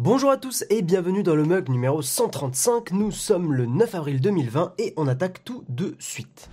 Bonjour à tous et bienvenue dans le mug numéro 135. Nous sommes le 9 avril 2020 et on attaque tout de suite.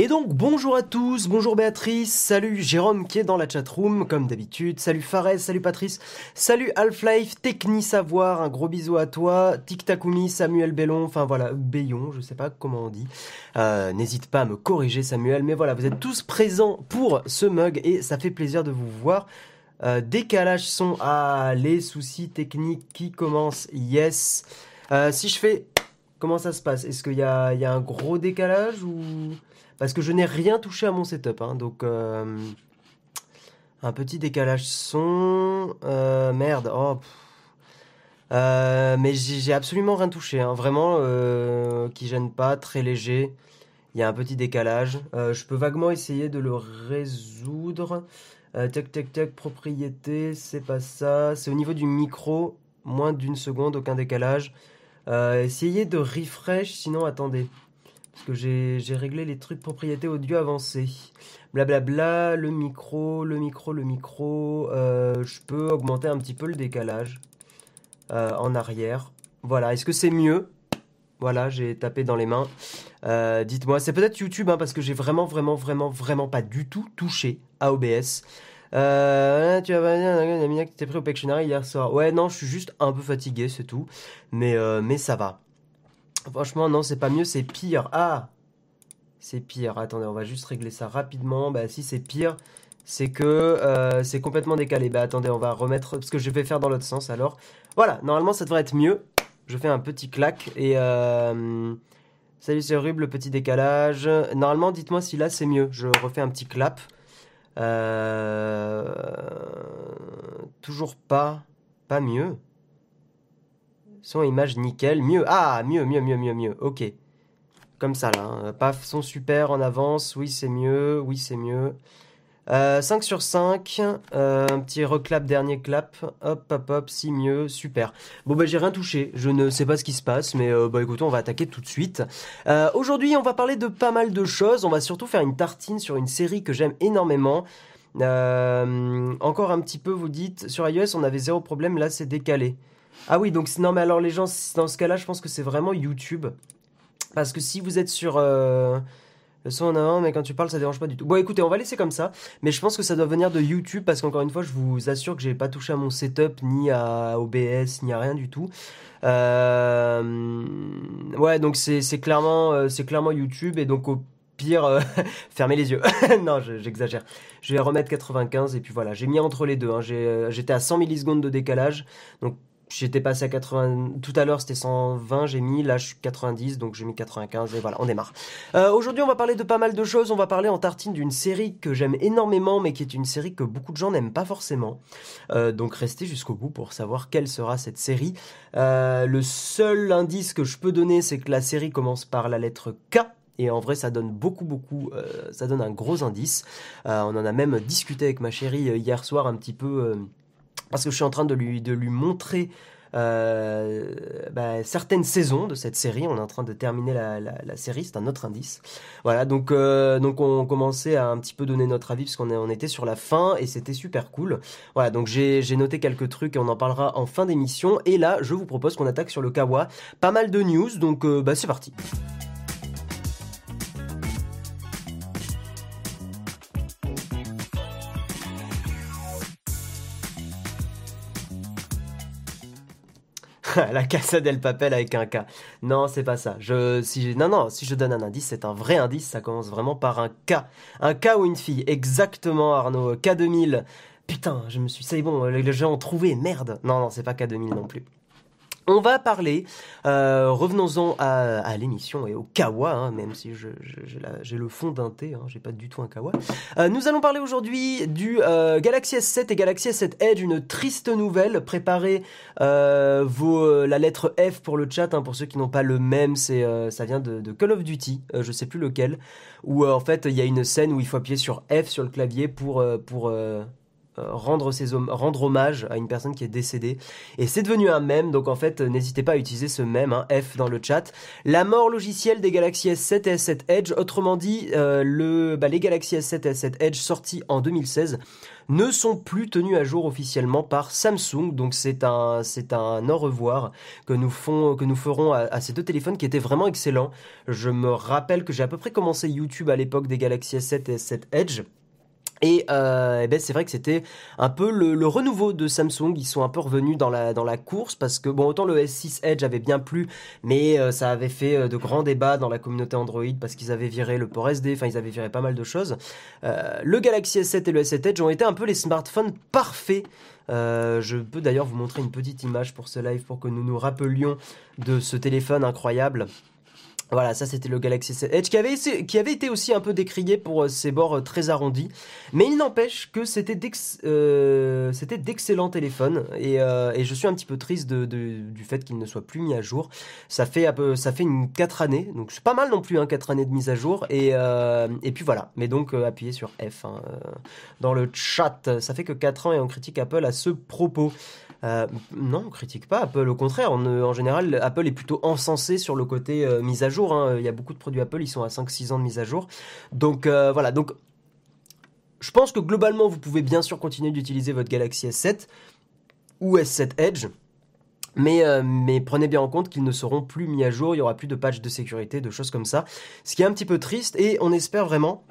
Et donc bonjour à tous, bonjour Béatrice, salut Jérôme qui est dans la chatroom comme d'habitude, salut Fares, salut Patrice, salut Half-Life, Techni Savoir, un gros bisou à toi, Tic Takumi, Samuel Bellon, enfin voilà, Bayon, je sais pas comment on dit. Euh, N'hésite pas à me corriger Samuel, mais voilà, vous êtes tous présents pour ce mug et ça fait plaisir de vous voir. Euh, décalage son, ah les soucis techniques qui commencent, yes. Euh, si je fais, comment ça se passe? Est-ce qu'il y a un gros décalage ou? Parce que je n'ai rien touché à mon setup. Hein, donc, euh, un petit décalage son. Euh, merde. Oh, euh, mais j'ai absolument rien touché. Hein, vraiment, qui gêne pas, très léger. Il y a un petit décalage. je peux vaguement essayer de le résoudre. tac, tac, tac, propriété, c'est pas ça. C'est au niveau du micro. Moins d'une seconde, aucun décalage. essayez de refresh, sinon attendez. Parce que j'ai réglé les trucs propriété audio avancée. Blablabla, le micro, le micro, le micro. Euh, je peux augmenter un petit peu le décalage euh, en arrière. Voilà, est-ce que c'est mieux? Voilà, j'ai tapé dans les mains. Euh, dites-moi, c'est peut-être YouTube, hein, parce que j'ai vraiment, vraiment, vraiment, vraiment pas du tout touché à OBS. Euh, tu dire, que t'es pris au Pictionary hier soir. Ouais, non, je suis juste un peu fatigué, c'est tout. Mais, mais ça va. Franchement, non, c'est pas mieux, c'est pire. Ah C'est pire. Attendez, on va juste régler ça rapidement. Bah, si c'est pire, c'est que euh, c'est complètement décalé. Bah, attendez, on va remettre ce que je vais faire dans l'autre sens alors. Voilà, normalement, ça devrait être mieux. Je fais un petit clac et. Euh, salut, c'est horrible, le petit décalage. Normalement, dites-moi si là c'est mieux. Je refais un petit clap. Euh, toujours pas. Pas mieux. Son image nickel. Mieux. Ah, mieux, mieux, mieux, mieux, mieux. Ok. Comme ça, là. Hein. Paf, son super en avance. Oui, c'est mieux. Oui, c'est mieux. 5 euh, sur 5. Euh, un petit reclap, dernier clap. Hop, hop, hop. Si mieux. Super. Bon, bah, j'ai rien touché. Je ne sais pas ce qui se passe. Mais, euh, bah, écoutez, on va attaquer tout de suite. Aujourd'hui, on va parler de pas mal de choses. On va surtout faire une tartine sur une série que j'aime énormément. encore un petit peu, vous dites, sur iOS, on avait zéro problème. Là, c'est décalé. Ah oui, donc non, mais alors les gens, dans ce cas-là, je pense que c'est vraiment YouTube. Parce que si vous êtes sur euh, le son en avant, mais quand tu parles, ça dérange pas du tout. Bon, écoutez, on va laisser comme ça. Mais je pense que ça doit venir de YouTube parce qu'encore une fois, je vous assure que j'ai pas touché à mon setup, ni à OBS, ni à rien du tout. Euh, ouais, donc c'est clairement, euh, c'est clairement YouTube et donc au pire, fermez les yeux. non, j'exagère. Je, vais remettre 95 et puis voilà, j'ai mis entre les deux. Hein. J'étais à 100 millisecondes de décalage, donc J'étais passé à 80. Tout à l'heure, c'était 120, j'ai mis. Là, je suis 90, donc j'ai mis 95. Et voilà, on démarre. Euh, Aujourd'hui, on va parler de pas mal de choses. On va parler en tartine d'une série que j'aime énormément, mais qui est une série que beaucoup de gens n'aiment pas forcément. Euh, donc, restez jusqu'au bout pour savoir quelle sera cette série. Euh, le seul indice que je peux donner, c'est que la série commence par la lettre K. Et en vrai, ça donne beaucoup, beaucoup, ça donne un gros indice. On en a même discuté avec ma chérie hier soir un petit peu parce que je suis en train de lui, de lui montrer euh, bah, certaines saisons de cette série. On est en train de terminer la, série, c'est un autre indice. Voilà, donc, euh, donc on commençait à un petit peu donner notre avis parce qu'on on était sur la fin et c'était super cool. Voilà, donc j'ai noté quelques trucs et on en parlera en fin d'émission. Et là, je vous propose qu'on attaque sur le Kawa. Pas mal de news, donc euh, bah, c'est parti. la Casa del Papel avec un K. Non, c'est pas ça. Je, si, non, non, si je donne un indice, c'est un vrai indice. Ça commence vraiment par un K. Un K ou une fille. Exactement, Arnaud. K2000. Putain, je me suis. C'est bon, les gens ont trouvé. Merde. Non, non, c'est pas K2000 non plus. On va parler, euh, revenons-en à, l'émission et au kawa, hein, même si j'ai le fond d'un thé, hein, j'ai pas du tout un kawa. Euh, nous allons parler aujourd'hui du euh, Galaxy S7 et Galaxy S7 Edge, une triste nouvelle. Préparez la lettre F pour le chat, hein, pour ceux qui n'ont pas le même, ça vient de, Call of Duty, je sais plus lequel, où en fait il y a une scène où il faut appuyer sur F sur le clavier pour, rendre, ses rendre hommage à une personne qui est décédée. Et c'est devenu un mème, donc en fait, n'hésitez pas à utiliser ce mème, hein, F dans le chat. La mort logicielle des Galaxy S7 et S7 Edge, autrement dit, euh, le, bah, les Galaxy S7 et S7 Edge sortis en 2016 ne sont plus tenus à jour officiellement par Samsung. Donc c'est un c'est un au revoir que nous font que nous ferons à, à, ces deux téléphones qui étaient vraiment excellents. Je me rappelle que j'ai à peu près commencé YouTube à l'époque des Galaxy S7 et S7 Edge. Et, euh, ben c'est vrai que c'était un peu le, renouveau de Samsung. Ils sont un peu revenus dans la, course parce que, bon, autant le S6 Edge avait bien plu, mais euh, ça avait fait euh, de grands débats dans la communauté Android parce qu'ils avaient viré le port SD, enfin, ils avaient viré pas mal de choses. Le Galaxy S7 et le S7 Edge ont été un peu les smartphones parfaits. je peux d'ailleurs vous montrer une petite image pour ce live pour que nous nous rappelions de ce téléphone incroyable. Voilà, ça c'était le Galaxy S7 Edge qui avait, été aussi un peu décrié pour euh, ses bords euh, très arrondis. Mais il n'empêche que c'était euh, d'excellents téléphones et, et, je suis un petit peu triste de, du fait qu'il ne soit plus mis à jour. Ça fait, un peu, ça fait une 4 années, donc c'est pas mal non plus, hein, 4 années de mise à jour. Et, et puis voilà, mais donc appuyez sur F hein, dans le chat. Ça fait que 4 ans et on critique Apple à ce propos. Euh, non, on critique pas Apple. Au contraire, en général, Apple est plutôt encensé sur le côté euh, mise à jour. Hein. Il y a beaucoup de produits Apple, ils sont à 5-6 ans de mise à jour. Donc euh, voilà, donc je pense que globalement, vous pouvez bien sûr continuer d'utiliser votre Galaxy S7 ou S7 Edge. Mais, mais, prenez bien en compte qu'ils ne seront plus mis à jour, il y aura plus de patch de sécurité, de choses comme ça. Ce qui est un petit peu triste et on espère vraiment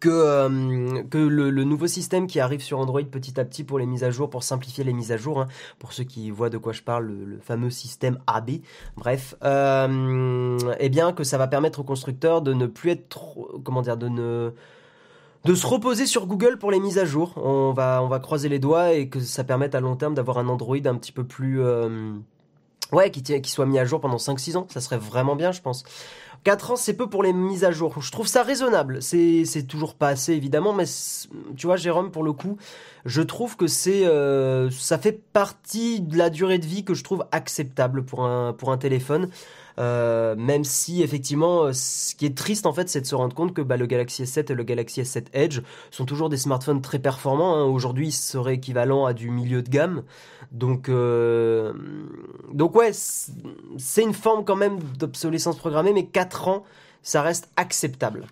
que, euh, le, nouveau système qui arrive sur Android petit à petit pour les mises à jour, pour simplifier les mises à jour, hein, pour ceux qui voient de quoi je parle, le, fameux système AB, bref, euh, eh bien que ça va permettre aux constructeurs de ne plus être trop, comment dire, de ne de se reposer sur Google pour les mises à jour. On va, on va croiser les doigts et que ça permette à long terme d'avoir un Android un petit peu plus... Euh, ouais, qui, soit mis à jour pendant 5-6 ans. Ça serait vraiment bien, je pense. 4 ans, c'est peu pour les mises à jour. Je trouve ça raisonnable. C'est, toujours pas assez, évidemment, mais tu vois, Jérôme, pour le coup, je trouve que c'est, euh, ça fait partie de la durée de vie que je trouve acceptable pour un téléphone. Euh, même si effectivement, euh, ce qui est triste en fait, c'est de se rendre compte que bah, le Galaxy S7 et le Galaxy S7 Edge sont toujours des smartphones très performants. Hein. Aujourd'hui, ils seraient équivalents à du milieu de gamme. Donc, euh, donc ouais, c'est une forme quand même d'obsolescence programmée, mais 4 ans, ça reste acceptable.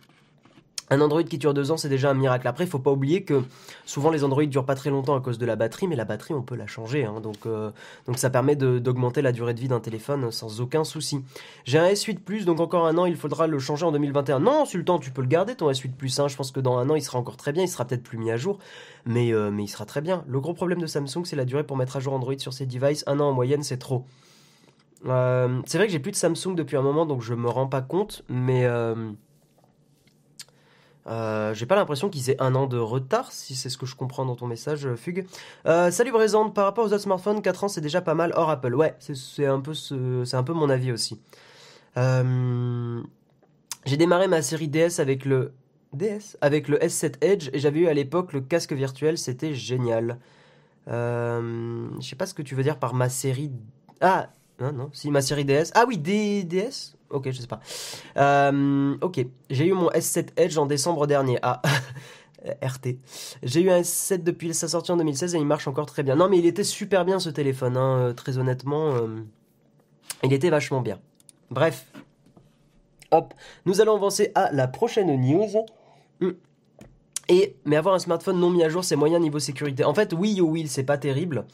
Un Android qui dure deux ans, c'est déjà un miracle. Après, il faut pas oublier que souvent les Android durent pas très longtemps à cause de la batterie, mais la batterie, on peut la changer. Hein. donc, euh, donc ça permet d'augmenter la durée de vie d'un téléphone sans aucun souci. J'ai un S8 Plus, donc encore un an, il faudra le changer en 2021. Non, Sultan, tu peux le garder ton S8 Plus. Hein. Je pense que dans un an, il sera encore très bien. Il sera peut-être plus mis à jour, mais, euh, il sera très bien. Le gros problème de Samsung, c'est la durée pour mettre à jour Android sur ses devices. Un an en moyenne, c'est trop. Euh, c'est vrai que j'ai plus de Samsung depuis un moment, donc je me rends pas compte, mais euh, j'ai pas l'impression qu'ils aient un an de retard, si c'est ce que je comprends dans ton message, euh, Fugue. Euh, salut Brésante, par rapport aux autres smartphones, 4 ans c'est déjà pas mal hors Apple. Ouais, c'est un, peu un peu mon avis aussi. J'ai démarré ma série DS avec le DS avec le S7 Edge et j'avais eu à l'époque le casque virtuel, c'était génial. je sais pas ce que tu veux dire par ma série. Ah, non, non, si ma série DS. Ah oui, DS Ok, je sais pas. Euh, ok, j'ai eu mon S7 Edge en décembre dernier. Ah, RT. J'ai eu un S7 depuis sa sortie en 2016 et il marche encore très bien. Non, mais il était super bien ce téléphone, hein, euh, très honnêtement. Euh, il était vachement bien. Bref. Hop, nous allons avancer à la prochaine news. Hmm. Et, mais avoir un smartphone non mis à jour, c'est moyen niveau sécurité. En fait, oui, oh oui, c'est pas terrible.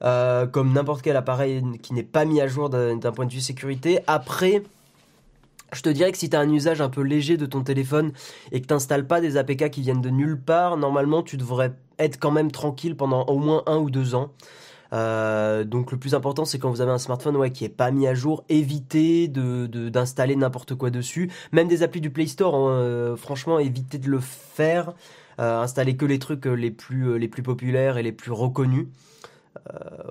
comme n'importe quel appareil qui n'est pas mis à jour d'un point de vue sécurité. Après, je te dirais que si tu as un usage un peu léger de ton téléphone et que tu pas des APK qui viennent de nulle part, normalement tu devrais être quand même tranquille pendant au moins un ou deux ans. Euh, donc le plus important c'est quand vous avez un smartphone ouais, qui est pas mis à jour, évitez d'installer n'importe quoi dessus. Même des applis du Play Store, hein, euh, franchement évitez de le faire. Euh, installez que les trucs les plus populaires et les plus reconnus.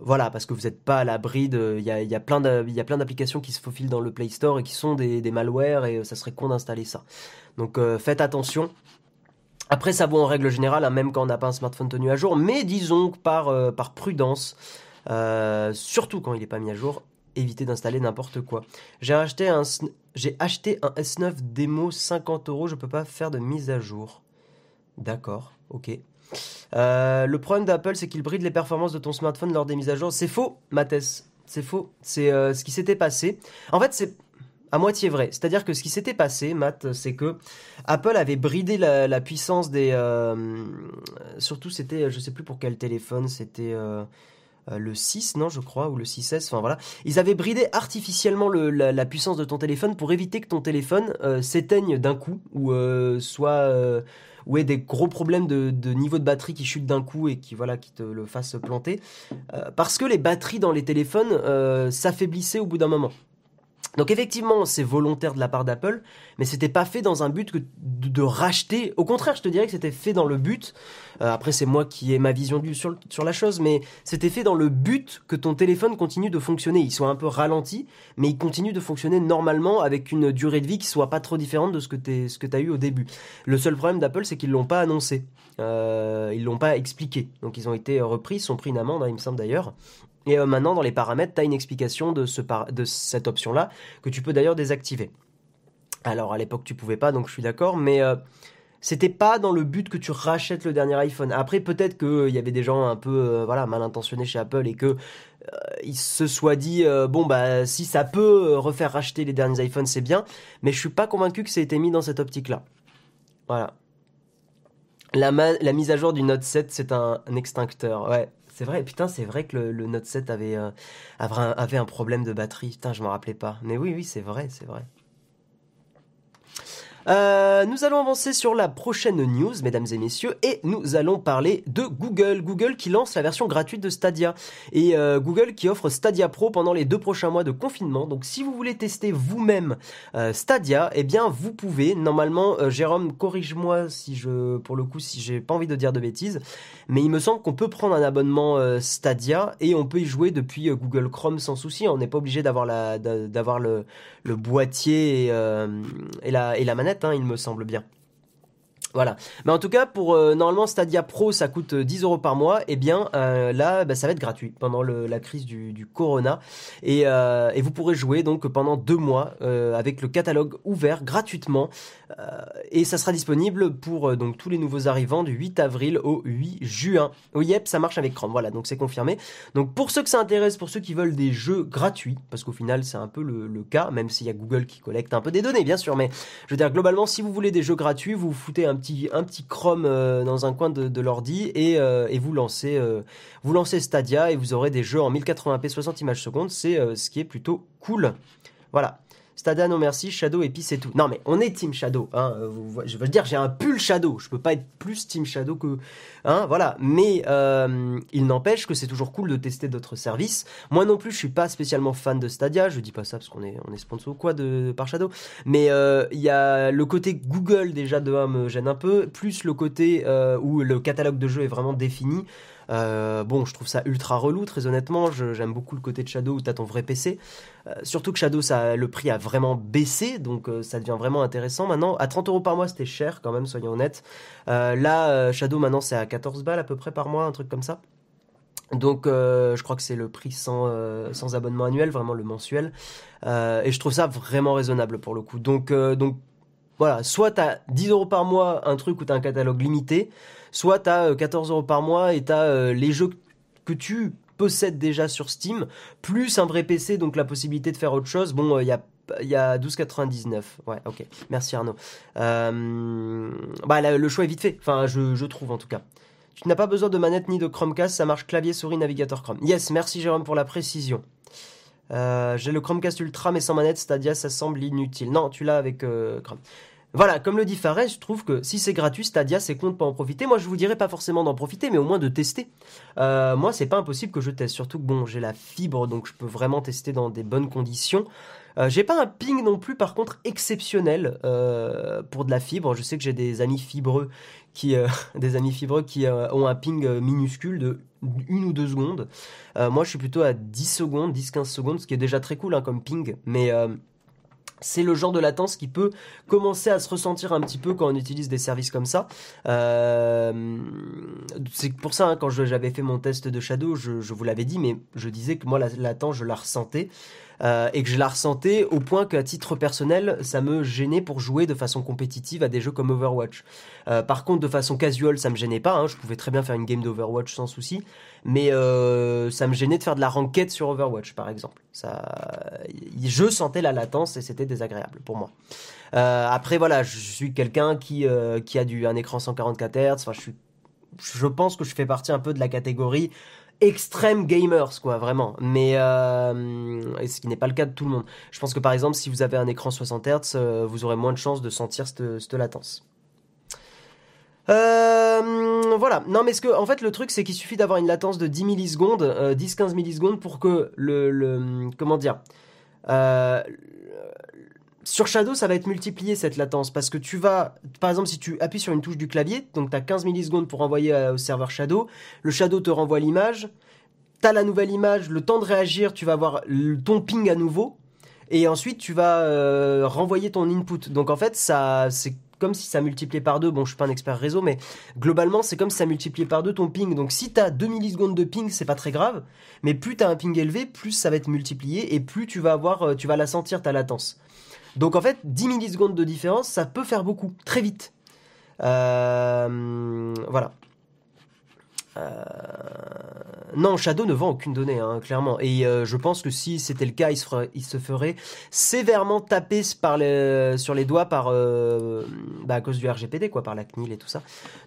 Voilà, parce que vous n'êtes pas à l'abri de. Il y a, y a, plein d'applications qui se faufilent dans le Play Store et qui sont des, malwares et ça serait con d'installer ça. Donc faites attention. Après, ça vaut en règle générale, hein, même quand on n'a pas un smartphone tenu à jour, mais disons que par, euh, prudence, euh, surtout quand il n'est pas mis à jour, évitez d'installer n'importe quoi. J'ai acheté un, j'ai acheté un S9 démo 50 euros, je peux pas faire de mise à jour. D'accord, ok. Euh, le problème d'Apple, c'est qu'il bride les performances de ton smartphone lors des mises à jour. C'est faux, Mathès. C'est faux. C'est ce qui s'était passé. En fait, c'est à moitié vrai. C'est-à-dire que ce qui s'était passé, Matt, c'est que Apple avait bridé la, puissance des. Euh, surtout, c'était, je sais plus pour quel téléphone, c'était euh, euh, le 6, non, je crois, ou le 6S. Enfin voilà, ils avaient bridé artificiellement la, puissance de ton téléphone pour éviter que ton téléphone s'éteigne d'un coup ou soit ou ait des gros problèmes de, de, niveau de batterie qui chutent d'un coup et qui voilà qui te le fassent planter parce que les batteries dans les téléphones s'affaiblissaient au bout d'un moment. Donc effectivement, c'est volontaire de la part d'Apple, mais c'était pas fait dans un but de, racheter. Au contraire, je te dirais que c'était fait dans le but. Euh, après, c'est moi qui ai ma vision du, sur, sur la chose, mais c'était fait dans le but que ton téléphone continue de fonctionner. Il soit un peu ralenti, mais il continue de fonctionner normalement avec une durée de vie qui soit pas trop différente de ce que tu ce que as eu au début. Le seul problème d'Apple, c'est qu'ils l'ont pas annoncé. Euh, ils l'ont pas expliqué. Donc ils ont été repris, ils sont pris une amende, hein, il me semble d'ailleurs. Et euh, maintenant, dans les paramètres, tu as une explication de, ce de cette option-là, que tu peux d'ailleurs désactiver. Alors, à l'époque, tu pouvais pas, donc je suis d'accord, mais euh, c'était pas dans le but que tu rachètes le dernier iPhone. Après, peut-être qu'il euh, y avait des gens un peu voilà, mal intentionnés chez Apple et que ils se soient dit bon bah si ça peut refaire racheter les derniers iPhones c'est bien mais je suis pas convaincu que ça ait été mis dans cette optique là voilà la, mise à jour du Note 7 c'est un, extincteur ouais c'est vrai, putain, c'est vrai que le, Note 7 avait, euh, avait, un, problème de batterie. Putain, je m'en rappelais pas. Mais oui, oui, c'est vrai, c'est vrai. Euh, nous allons avancer sur la prochaine news, mesdames et messieurs, et nous allons parler de Google. Google qui lance la version gratuite de Stadia. Et euh, Google qui offre Stadia Pro pendant les deux prochains mois de confinement. Donc si vous voulez tester vous-même euh, Stadia, eh bien vous pouvez. Normalement, Jérôme, corrige-moi si je, pour le coup, si j'ai pas envie de dire de bêtises. Mais il me semble qu'on peut prendre un abonnement Stadia et on peut y jouer depuis Google Chrome sans souci. On n'est pas obligé d'avoir la, d'avoir le, boîtier et la manette Hein, il me semble bien. Voilà. Mais en tout cas, pour euh, normalement Stadia Pro, ça coûte 10 euh, euros par mois. Et eh bien euh, là, bah, ça va être gratuit pendant la crise du, Corona. Et, vous pourrez jouer donc pendant deux mois avec le catalogue ouvert gratuitement. et ça sera disponible pour donc tous les nouveaux arrivants du 8 avril au 8 juin. Oui, yep, ça marche avec Chrome. Voilà, donc c'est confirmé. Donc pour ceux que ça intéresse, pour ceux qui veulent des jeux gratuits, parce qu'au final c'est un peu le, le cas, même s'il y a Google qui collecte un peu des données, bien sûr. Mais je veux dire globalement, si vous voulez des jeux gratuits, vous, vous foutez un petit, un petit Chrome euh, dans un coin de, l'ordi et, euh, et, vous lancez, euh, vous lancez Stadia et vous aurez des jeux en 1080p 60 images secondes. C'est ce qui est plutôt cool. Voilà. Stadia, non merci, Shadow et puis c'est tout. Non mais on est Team Shadow, hein, je veux dire j'ai un pull Shadow, je peux pas être plus Team Shadow que, hein, voilà. Mais il n'empêche que c'est toujours cool de tester d'autres services. Moi non plus, je suis pas spécialement fan de Stadia, je dis pas ça parce qu'on est on est sponsor ou quoi de par Shadow, mais il y a le côté Google déjà de 1 me gêne un peu, plus le côté où le catalogue de jeux est vraiment défini. Euh, bon, je trouve ça ultra relou, très honnêtement. J'aime beaucoup le côté de Shadow où tu as ton vrai PC. Euh, surtout que Shadow, ça, le prix a vraiment baissé, donc euh, ça devient vraiment intéressant. Maintenant, à 30 euros par mois, c'était cher quand même, soyons honnêtes. là, Shadow, maintenant, c'est à 14 balles à peu près par mois, un truc comme ça. Donc je crois que c'est le prix sans, abonnement annuel, vraiment le mensuel. et je trouve ça vraiment raisonnable pour le coup. Donc, donc voilà, soit tu as 10 euros par mois, un truc où tu as un catalogue limité, soit tu as 14 euros par mois et tu as euh, les jeux que tu possèdes déjà sur Steam, plus un vrai PC, donc la possibilité de faire autre chose. Bon, il euh, y a il y a 12,99. Ouais, ok. Merci Arnaud. Euh, bah, le choix est vite fait. Enfin, je, je trouve en tout cas. Tu n'as pas besoin de manette ni de Chromecast, ça marche clavier, souris, navigateur Chrome. Yes, merci Jérôme pour la précision. J'ai le Chromecast Ultra mais sans manette, Stadia ça semble inutile. Non, tu l'as avec Chrome. Voilà, comme le dit Fares, je trouve que si c'est gratuit, Stadia, c'est con de pas en profiter. Moi, je vous dirais pas forcément d'en profiter, mais au moins de tester. Euh, moi, c'est pas impossible que je teste, surtout que bon, j'ai la fibre, donc je peux vraiment tester dans des bonnes conditions. Euh, j'ai pas un ping non plus, par contre, exceptionnel euh, pour de la fibre. Je sais que j'ai des amis fibreux qui, des amis fibreux qui ont un ping minuscule de une ou deux secondes. moi, je suis plutôt à 10 secondes, 10-15 secondes, ce qui est déjà très cool hein, comme ping, mais c'est le genre de latence qui peut commencer à se ressentir un petit peu quand on utilise des services comme ça. Euh, c'est pour ça, hein, quand j'avais fait mon test de Shadow, je, vous l'avais dit, mais je disais que moi, la latence, je la ressentais. Euh, et que je la ressentais au point qu'à titre personnel, ça me gênait pour jouer de façon compétitive à des jeux comme Overwatch. Euh, par contre, de façon casual, ça me gênait pas. Hein, je pouvais très bien faire une game d'Overwatch sans souci, mais euh, ça me gênait de faire de la ranked sur Overwatch, par exemple. Ça, je sentais la latence et c'était désagréable pour moi. après, voilà, je suis quelqu'un qui qui a du un écran 144 Hz. Enfin, je pense que je fais partie un peu de la catégorie extrême gamers, quoi, vraiment. Mais euh, ce qui n'est pas le cas de tout le monde. Je pense que par exemple, si vous avez un écran 60 Hz, euh, vous aurez moins de chances de sentir cette, latence. Euh, voilà. Non, mais en fait, le truc, c'est qu'il suffit d'avoir une latence de 10 millisecondes, 10-15 millisecondes pour que le comment dire, sur Shadow, ça va être multiplié cette latence parce que tu vas, par exemple, si tu appuies sur une touche du clavier, donc tu as 15 millisecondes pour envoyer euh, au serveur Shadow, le Shadow te renvoie l'image, tu as la nouvelle image, le temps de réagir, tu vas avoir ton ping à nouveau, et ensuite tu vas euh, renvoyer ton input. Donc en fait, ça, c'est comme si ça multipliait par deux. Bon, je suis pas un expert réseau, mais globalement, c'est comme si ça multipliait par deux ton ping. Donc si tu as 2 millisecondes de ping, c'est pas très grave, mais plus tu as un ping élevé, plus ça va être multiplié et plus tu vas avoir, euh, tu vas la sentir ta latence. Donc en fait, 10 millisecondes de différence, ça peut faire beaucoup, très vite. Euh, voilà. Euh, non, Shadow ne vend aucune donnée, hein, clairement. Et euh, je pense que si c'était le cas, il se, ferait, sévèrement taper sur les doigts par, euh, bah, à cause du RGPD, quoi, par la CNIL et tout ça.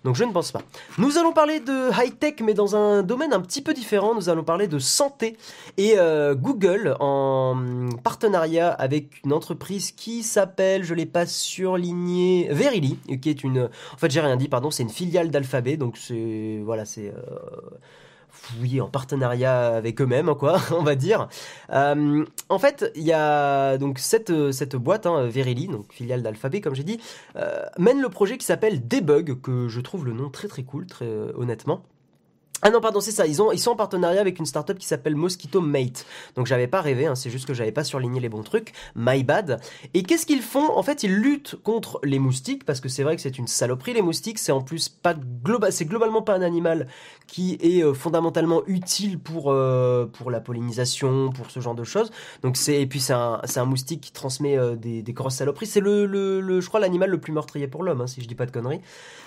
Donc je ne pense pas. Nous allons parler de high-tech, mais dans un domaine un petit peu différent. Nous allons parler de santé. Et Google, en partenariat avec une entreprise qui s'appelle, je l'ai pas surligné, Verily, qui est une... En fait, j'ai rien dit, pardon, c'est une filiale d'Alphabet. Donc c'est... Voilà, c'est oui, en partenariat avec eux-mêmes, quoi, on va dire. Euh, en fait, il y a donc cette, boîte, hein, Verily, donc filiale d'Alphabet, comme j'ai dit, euh, mène le projet qui s'appelle Debug, que je trouve le nom très très cool, très euh, honnêtement. Ah non, pardon, c'est ça. Ils, ont, ils sont en partenariat avec une startup qui s'appelle Mosquito Mate. Donc j'avais pas rêvé, hein, c'est juste que j'avais pas surligné les bons trucs. My bad. Et qu'est-ce qu'ils font? En fait, ils luttent contre les moustiques parce que c'est vrai que c'est une saloperie les moustiques. C'est en plus pas global, c'est globalement pas un animal qui est euh, fondamentalement utile pour euh, pour la pollinisation, pour ce genre de choses. Donc c'est et puis c'est un un moustique qui transmet euh, des, grosses saloperies. C'est le, le, je crois l'animal le plus meurtrier pour l'homme, hein, si je dis pas de conneries.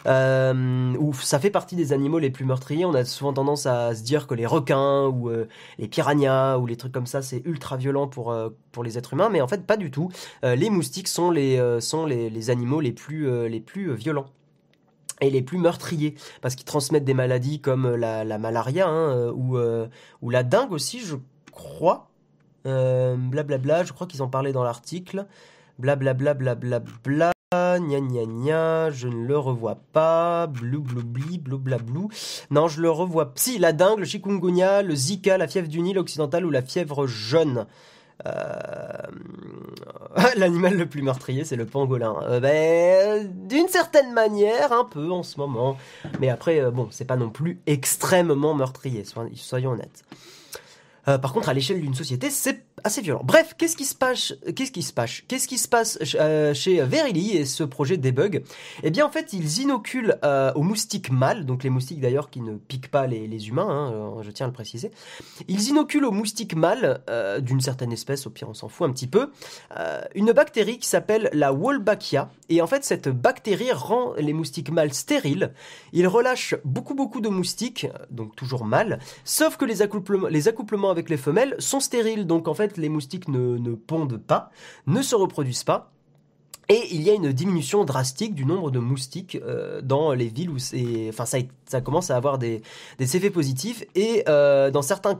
ou ça fait partie des animaux les plus meurtriers. On a souvent tendance à se dire que les requins ou euh, les piranhas ou les trucs comme ça, c'est ultra violent pour, euh, pour les êtres humains, mais en fait pas du tout. Euh, les moustiques sont les, sont les, animaux les plus, les plus violents et les plus meurtriers parce qu'ils transmettent des maladies comme la, malaria hein, ou, ou la dengue aussi, je crois. Blablabla, je crois qu'ils en parlaient dans l'article. Blablabla, blablabla gna gna gna, je ne le revois pas, blou blou bli, blou blou. Non, je le revois. Si, la dingue, le chikungunya, le zika, la fièvre du Nil occidental ou la fièvre jaune. Euh, l'animal le plus meurtrier, c'est le pangolin. Euh, ben, d'une certaine manière, un peu en ce moment. Mais après, euh, bon, c'est pas non plus extrêmement meurtrier, soyons honnêtes. par contre, à l'échelle d'une société, c'est assez violent. Bref, qu'est-ce qui se passe Qu'est-ce qui se passe Qu'est-ce qui se passe euh, chez Verily et ce projet debug Eh bien, en fait, ils inoculent euh, aux moustiques mâles, donc les moustiques d'ailleurs qui ne piquent pas les, humains, hein, euh, je tiens à le préciser. Ils inoculent aux moustiques mâles d'une certaine espèce, au pire on s'en fout un petit peu, une bactérie qui s'appelle la Wolbachia. Et en fait, cette bactérie rend les moustiques mâles stériles. Ils relâchent beaucoup beaucoup de moustiques, donc toujours mâles, sauf que les accouplements avec les femelles sont stériles. Donc en fait, les moustiques ne, pondent pas, ne se reproduisent pas. Et il y a une diminution drastique du nombre de moustiques euh, dans les villes où enfin ça, commence à avoir des, effets positifs. Et euh, dans certains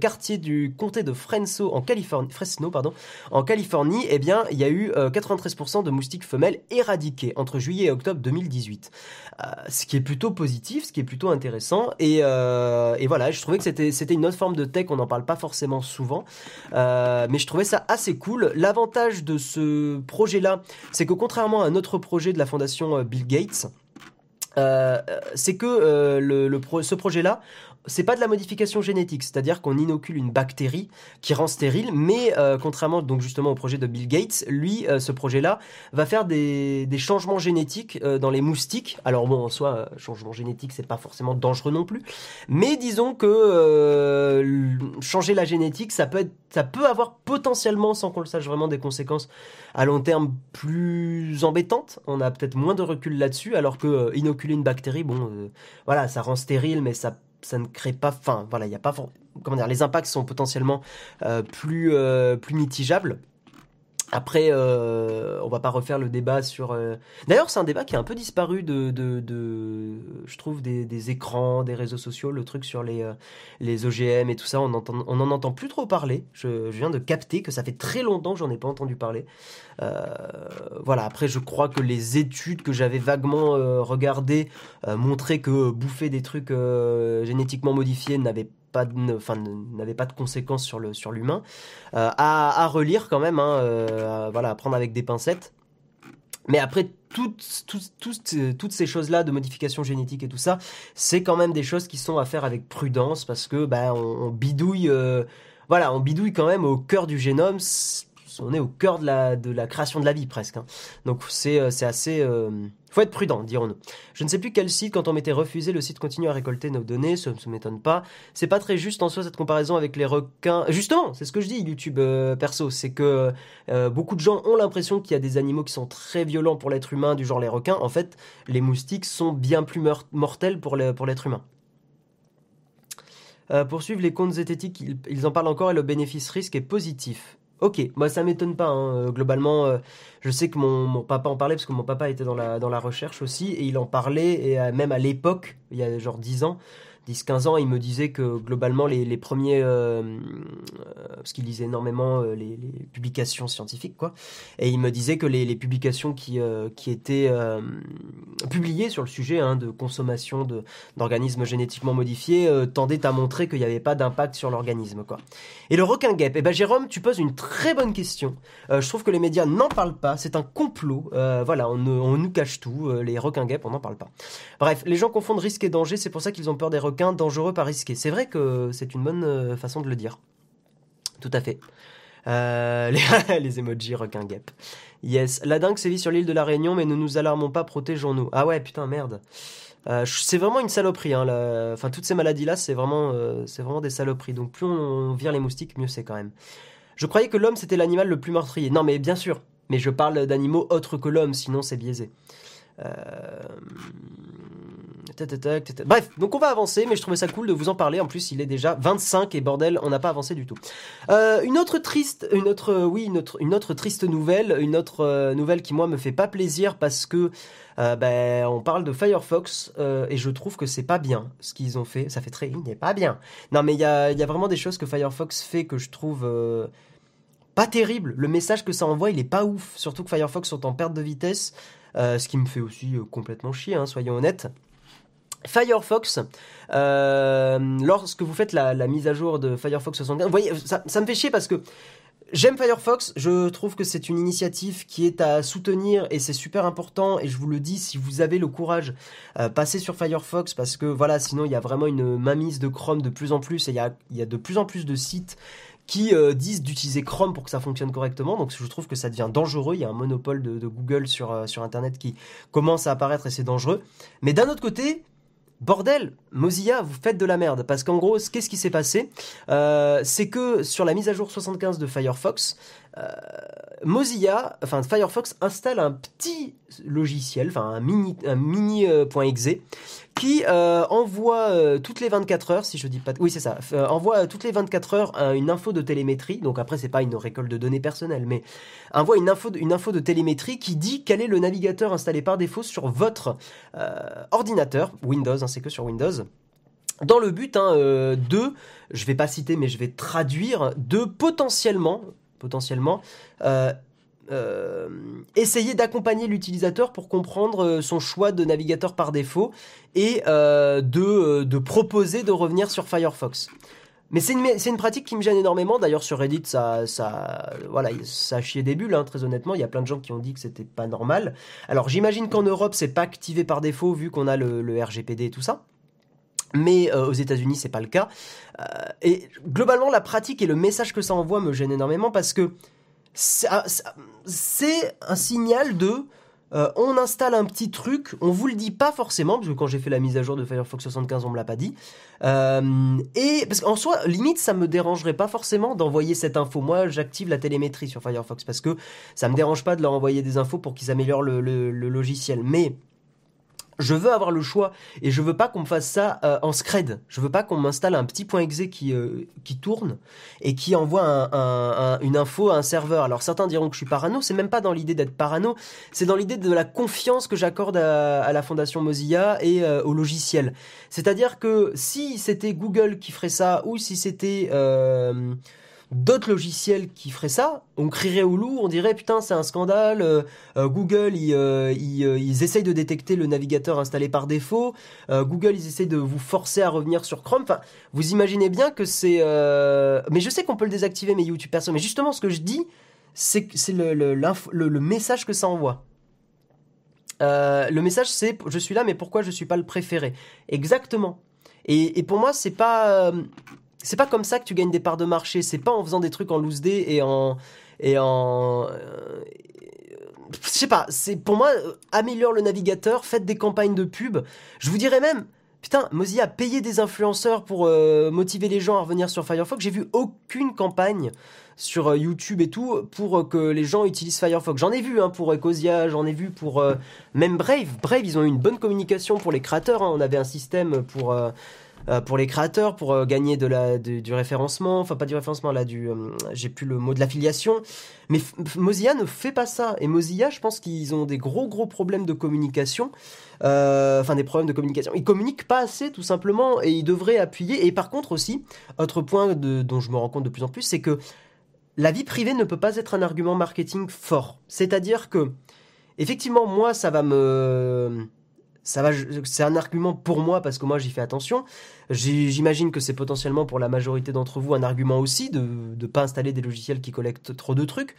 quartier du comté de Fresno en Californie, Fresno, pardon, en Californie, eh bien, il y a eu 93% euh, de moustiques femelles éradiquées entre juillet et octobre 2018. Euh, ce qui est plutôt positif, ce qui est plutôt intéressant. Et, euh, et voilà, je trouvais que c'était, c'était une autre forme de tech, on n'en parle pas forcément souvent. mais je trouvais ça assez cool. L'avantage de ce projet-là, c'est que contrairement à un autre projet de la fondation Bill Gates, c'est que le, ce projet-là, c'est pas de la modification génétique, c'est-à-dire qu'on inocule une bactérie qui rend stérile, mais euh, contrairement donc justement au projet de Bill Gates, lui, euh, ce projet-là va faire des, changements génétiques euh, dans les moustiques. Alors bon, en soi, changement génétique, c'est pas forcément dangereux non plus, mais disons que changer la génétique, ça peut être, ça peut avoir potentiellement, sans qu'on le sache vraiment, des conséquences à long terme plus embêtantes. On a peut-être moins de recul là-dessus, alors que inoculer une bactérie, bon, voilà, ça rend stérile, mais ça ça ne crée pas fin. Voilà, il y a pas comment dire, les impacts sont potentiellement euh, plus euh, plus mitigables. Après, euh, on va pas refaire le débat sur. Euh, d'ailleurs, c'est un débat qui a un peu disparu de, de, de je trouve, des, des, écrans, des réseaux sociaux, le truc sur les, euh, les OGM et tout ça. On, entend, on en entend plus trop parler. Je, je viens de capter que ça fait très longtemps que j'en ai pas entendu parler. Euh, voilà. Après, je crois que les études que j'avais vaguement regardées montraient que bouffer des trucs génétiquement modifiés n'avait pas enfin, n'avait pas de conséquences sur le sur l'humain. Euh, à, relire quand même, hein, euh, voilà, à prendre avec des pincettes. Mais après, toutes, toutes, toutes, toutes ces choses-là de modification génétique et tout ça, c'est quand même des choses qui sont à faire avec prudence parce que ben on, bidouille, euh, voilà, on bidouille quand même au cœur du génome on est au cœur de la, création de la vie presque. Hein. Donc c'est euh, assez... Il euh, faut être prudent, dirons-nous. Je ne sais plus quel site, quand on m'était refusé, le site continue à récolter nos données, ça ne m'étonne pas. C'est pas très juste en soi cette comparaison avec les requins. Justement, c'est ce que je dis, YouTube euh, perso, c'est que beaucoup de gens ont l'impression qu'il y a des animaux qui sont très violents pour l'être humain, du genre les requins. En fait, les moustiques sont bien plus mortels pour l'être humain. poursuivre les comptes zététiques, ils, ils en parlent encore et le bénéfice-risque est positif. Ok, moi ça m'étonne pas. Hein. Euh, globalement, euh, je sais que mon, papa en parlait parce que mon papa était dans la, dans la recherche aussi et il en parlait et même à l'époque, il y a genre 10 ans, 10-15 ans, il me disait que globalement, les, les premiers. Euh, euh parce qu'il lisait énormément euh, les, publications scientifiques, quoi. Et il me disait que les, les publications qui, euh, qui étaient publiées sur le sujet hein, de consommation d'organismes génétiquement modifiés tendaient à montrer qu'il n'y avait pas d'impact sur l'organisme, quoi. Et le requin guêpe, eh ben, Jérôme, tu poses une très bonne question. je trouve que les médias n'en parlent pas. C'est un complot. voilà, on, on, nous cache tout. les requins guêpes, on n'en parle pas. Bref, les gens confondent risque et danger. C'est pour ça qu'ils ont peur des requins dangereux pas risqué. C'est vrai que c'est une bonne euh, façon de le dire. Tout à fait. Euh, les, les emojis requin guêpe. Yes. La dingue sévit sur l'île de la Réunion, mais ne nous alarmons pas, protégeons-nous. Ah ouais, putain, merde. Euh, c'est vraiment une saloperie. Hein, Enfin, toutes ces maladies-là, c'est vraiment, c'est vraiment des saloperies. Donc, plus on vire les moustiques, mieux c'est quand même. Je croyais que l'homme c'était l'animal le plus meurtrier. Non, mais bien sûr. Mais je parle d'animaux autres que l'homme, sinon c'est biaisé. Euh... Bref, donc on va avancer, mais je trouvais ça cool de vous en parler. En plus, il est déjà 25 et bordel, on n'a pas avancé du tout. Euh, une autre triste, une autre, euh, oui, une autre, une autre triste nouvelle, une autre euh, nouvelle qui moi me fait pas plaisir parce que ben, on parle de Firefox et je trouve que c'est pas bien ce qu'ils ont fait. Ça fait très, il n'est pas bien. Non, mais il y a, y a vraiment des choses que Firefox fait que je trouve pas terrible. Le message que ça envoie, il est pas ouf. Surtout que Firefox sont en perte de vitesse. ce qui me fait aussi complètement chier, hein, soyons honnêtes. Firefox, euh, lorsque vous faites la, mise à jour de Firefox 75, vous voyez, ça, me fait chier parce que j'aime Firefox, je trouve que c'est une initiative qui est à soutenir et c'est super important et je vous le dis, si vous avez le courage, euh, passez sur Firefox parce que voilà, sinon il y a vraiment une mainmise de Chrome de plus en plus et il y a, de plus en plus de sites qui euh, disent d'utiliser Chrome pour que ça fonctionne correctement. Donc je trouve que ça devient dangereux. Il y a un monopole de, Google sur, sur Internet qui commence à apparaître et c'est dangereux. Mais d'un autre côté, bordel, Mozilla, vous faites de la merde. Parce qu'en gros, qu'est-ce qui s'est passé euh, C'est que sur la mise à jour 75 de Firefox, Mozilla, enfin Firefox installe un petit logiciel, enfin un mini, un mini.exe, euh, qui euh, envoie euh, toutes les 24 heures, si je dis pas, oui c'est ça, envoie toutes les 24 heures une info de télémétrie. Donc après c'est pas une récolte de données personnelles, mais envoie une info, de, une info de télémétrie qui dit quel est le navigateur installé par défaut sur votre ordinateur Windows, hein, c'est que sur Windows dans le but hein, de, je vais pas citer mais je vais traduire, de potentiellement, potentiellement, euh, euh, essayer d'accompagner l'utilisateur pour comprendre euh, son choix de navigateur par défaut et de, proposer de revenir sur Firefox. Mais c'est une, pratique qui me gêne énormément. D'ailleurs, sur Reddit, ça, ça, voilà, ça a chié des bulles, hein, très honnêtement. Il y a plein de gens qui ont dit que c'était pas normal. Alors, j'imagine qu'en Europe, c'est pas activé par défaut, vu qu'on a le, RGPD et tout ça. Mais euh, aux États-Unis, c'est pas le cas. Euh, et globalement, la pratique et le message que ça envoie me gênent énormément parce que c'est un signal de euh, on installe un petit truc, on vous le dit pas forcément, parce que quand j'ai fait la mise à jour de Firefox 75, on me l'a pas dit. Et parce qu'en soi, limite, ça me dérangerait pas forcément d'envoyer cette info. Moi, j'active la télémétrie sur Firefox parce que ça me dérange pas de leur envoyer des infos pour qu'ils améliorent le logiciel. Mais je veux avoir le choix et je veux pas qu'on me fasse ça euh, en scred. Je veux pas qu'on m'installe un petit point exe qui euh, qui tourne et qui envoie une info à un serveur. Alors certains diront que je suis parano, c'est même pas dans l'idée d'être parano, c'est dans l'idée de la confiance que j'accorde à, la fondation Mozilla et euh, au logiciel. C'est-à-dire que si c'était Google qui ferait ça ou si c'était d'autres logiciels qui feraient ça, on crierait au loup, on dirait putain c'est un scandale, euh, euh, Google euh, ils, essayent de détecter le navigateur installé par défaut, Google ils essayent de vous forcer à revenir sur Chrome, enfin vous imaginez bien que c'est... Mais je sais qu'on peut le désactiver mais YouTube perso, mais justement ce que je dis c'est le, le, le, message que ça envoie. le message c'est je suis là mais pourquoi je suis pas le préféré? Exactement. Et, et pour moi c'est pas c'est pas comme ça que tu gagnes des parts de marché. C'est pas en faisant des trucs en loose day et en et en euh, je sais pas. C'est pour moi euh, améliore le navigateur, faites des campagnes de pub. Je vous dirais même. Putain, Mozilla a des influenceurs pour euh, motiver les gens à revenir sur Firefox. J'ai vu aucune campagne sur YouTube et tout pour que les gens utilisent Firefox. J'en ai vu hein, pour Ecosia, j'en ai vu pour même Brave. Brave, ils ont eu une bonne communication pour les créateurs. Hein. On avait un système pour euh, pour les créateurs, pour euh, gagner du référencement, enfin pas du référencement là, du, euh, j'ai plus le mot de l'affiliation. Mais Mozilla ne fait pas ça. Et Mozilla, je pense qu'ils ont des gros gros problèmes de communication. Enfin des problèmes de communication. Ils communiquent pas assez tout simplement et ils devraient appuyer. Et par contre aussi, autre point dont je me rends compte de plus en plus, c'est que la vie privée ne peut pas être un argument marketing fort. C'est-à-dire que, effectivement, moi, ça va me ça va, c'est un argument pour moi parce que moi j'y fais attention. J'imagine que c'est potentiellement pour la majorité d'entre vous un argument aussi de ne pas installer des logiciels qui collectent trop de trucs.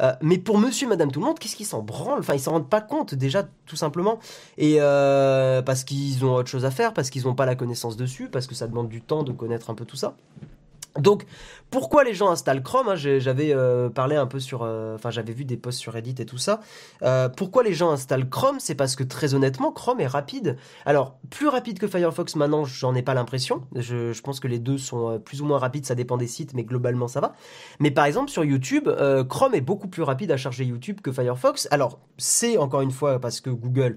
Euh, mais pour monsieur, madame, tout le monde, qu'est-ce qu'ils s'en branlent Enfin, ils s'en rendent pas compte déjà, tout simplement. Et euh, parce qu'ils ont autre chose à faire, parce qu'ils n'ont pas la connaissance dessus, parce que ça demande du temps de connaître un peu tout ça. Donc, pourquoi les gens installent Chrome hein, J'avais euh, parlé un peu sur, euh, enfin, j'avais vu des posts sur Reddit et tout ça. Euh, pourquoi les gens installent Chrome C'est parce que très honnêtement, Chrome est rapide. Alors, plus rapide que Firefox maintenant, j'en ai pas l'impression. Je, je, pense que les deux sont plus ou moins rapides, ça dépend des sites, mais globalement ça va. Mais par exemple sur YouTube, Chrome est beaucoup plus rapide à charger YouTube que Firefox. Alors, c'est encore une fois parce que Google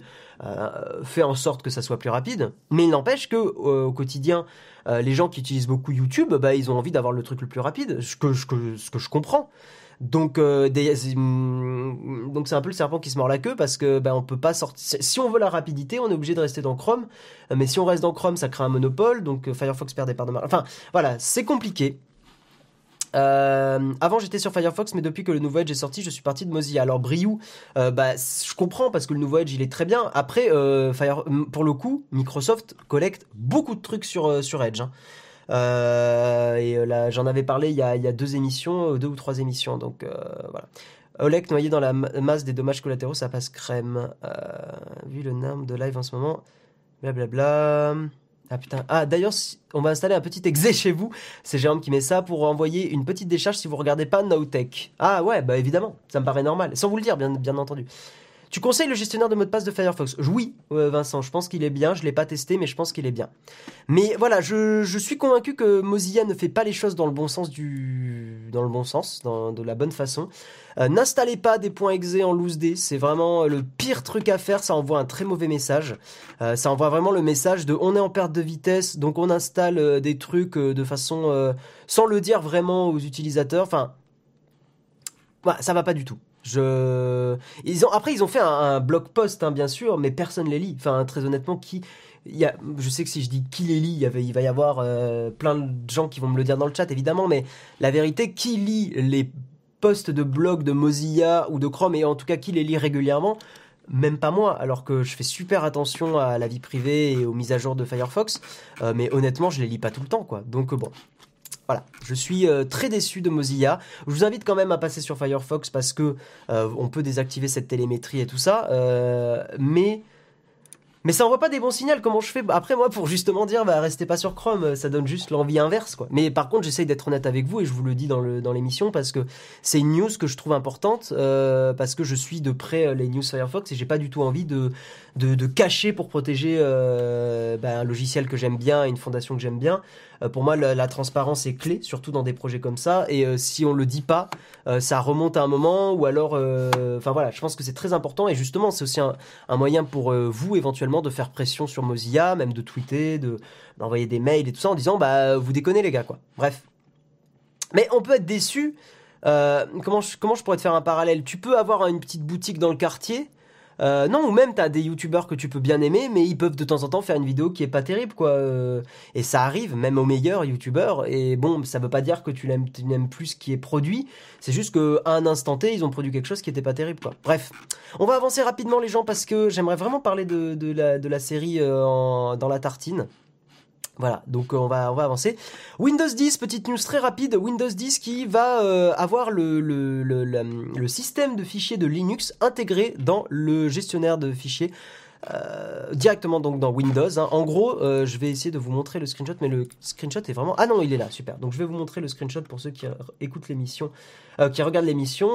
fait en sorte que ça soit plus rapide, mais il n'empêche que au quotidien euh, les gens qui utilisent beaucoup YouTube, bah, ils ont envie d'avoir le truc le plus rapide, ce que, je comprends. Donc, euh, mm, donc c'est un peu le serpent qui se mord la queue parce que bah, on peut pas sortir. Si on veut la rapidité, on est obligé de rester dans Chrome. Mais si on reste dans Chrome, ça crée un monopole. Donc Firefox perd des parts de marché. Enfin, voilà, c'est compliqué. Euh, avant j'étais sur Firefox, mais depuis que le nouveau Edge est sorti, je suis parti de Mozilla. Alors Briou, euh, bah, je comprends parce que le nouveau Edge il est très bien. Après, euh, Fire, pour le coup, Microsoft collecte beaucoup de trucs sur, sur Edge. Hein. et là, j'en avais parlé il y, a, il y, a, deux émissions, deux ou trois émissions. Donc voilà. Olek noyé dans la masse des dommages collatéraux, ça passe crème. vu le nom de live en ce moment, blablabla. Ah putain. Ah d'ailleurs, on va installer un petit exe chez vous. C'est Jérôme qui met ça pour envoyer une petite décharge si vous regardez pas Nowtech. Ah ouais, bah évidemment, ça me paraît normal. Sans vous le dire, bien, bien entendu. Tu conseilles le gestionnaire de mot de passe de Firefox? Oui, euh, Vincent, je pense qu'il est bien. Je l'ai pas testé, mais je pense qu'il est bien. Mais voilà, je, suis convaincu que Mozilla ne fait pas les choses dans le bon sens du, dans le bon sens, de la bonne façon. Euh, n'installez pas des points exe en loose day, c'est vraiment le pire truc à faire. Ça envoie un très mauvais message. Euh, ça envoie vraiment le message de on est en perte de vitesse, donc on installe des trucs de façon sans le dire vraiment aux utilisateurs. Enfin, voilà, ça va pas du tout. Je... Ils ont... Après, ils ont fait un, blog post, hein, bien sûr, mais personne les lit. Enfin, très honnêtement, qui... Il y a... Je sais que si je dis qui les lit, il, y va y avoir euh, plein de gens qui vont me le dire dans le chat, évidemment, mais la vérité, qui lit les posts de blog de Mozilla ou de Chrome, et en tout cas qui les lit régulièrement? Même pas moi, alors que je fais super attention à la vie privée et aux mises à jour de Firefox, euh, mais honnêtement, je les lis pas tout le temps, quoi. Donc bon, Voilà, je suis très déçu de Mozilla. Je vous invite quand même à passer sur Firefox parce que on peut désactiver cette télémétrie et tout ça. mais mais ça envoie pas des bons signaux. Comment je fais Après, moi, pour justement dire, bah, restez pas sur Chrome, ça donne juste l'envie inverse, quoi. Mais par contre, j'essaye d'être honnête avec vous et je vous le dis dans l'émission parce que c'est une news que je trouve importante euh, parce que je suis de près euh, les news Firefox et j'ai pas du tout envie de de, cacher pour protéger euh, bah, un logiciel que j'aime bien, une fondation que j'aime bien. Euh, pour moi, la, transparence est clé, surtout dans des projets comme ça. Et euh, si on le dit pas, ça remonte à un moment, ou alors, enfin voilà, je pense que c'est très important. Et justement, c'est aussi un, moyen pour vous éventuellement de faire pression sur Mozilla, même de tweeter, de d'envoyer des mails et tout ça en disant, bah vous déconnez les gars, quoi. Bref. Mais on peut être déçu. comment je pourrais te faire un parallèle? Tu peux avoir une petite boutique dans le quartier euh, non, ou même t'as des youtubeurs que tu peux bien aimer, mais ils peuvent de temps en temps faire une vidéo qui est pas terrible, quoi. Euh, et ça arrive, même aux meilleurs youtubeurs. Et bon, ça veut pas dire que tu n'aimes plus ce qui est produit. C'est juste qu'à un instant T, ils ont produit quelque chose qui était pas terrible, quoi. Bref, on va avancer rapidement, les gens, parce que j'aimerais vraiment parler de, la, série euh, dans la tartine. Voilà, donc euh, on va on va avancer. Windows 10, petite news très rapide. Windows 10 qui va euh, avoir le, le, le, le, système de fichiers de Linux intégré dans le gestionnaire de fichiers euh, directement donc dans Windows. Hein. En gros, euh, je vais essayer de vous montrer le screenshot, mais le screenshot est vraiment... Ah non, il est là, super. Donc je vais vous montrer le screenshot pour ceux qui écoutent l'émission, euh, qui regardent l'émission,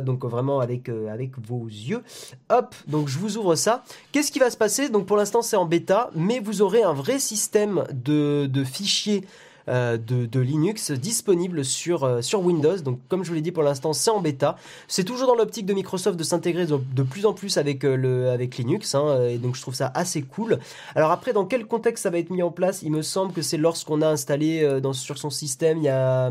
donc vraiment avec, avec vos yeux. Hop, donc je vous ouvre ça. Qu'est-ce qui va se passer? Donc pour l'instant c'est en bêta, mais vous aurez un vrai système de, de fichiers euh, de, Linux disponible sur, euh, sur Windows. Donc comme je vous l'ai dit pour l'instant, c'est en bêta. C'est toujours dans l'optique de Microsoft de s'intégrer de, plus en plus avec, euh, le, avec Linux. Hein, et donc je trouve ça assez cool. Alors après, dans quel contexte ça va être mis en place? Il me semble que c'est lorsqu'on a installé sur son système, il y a...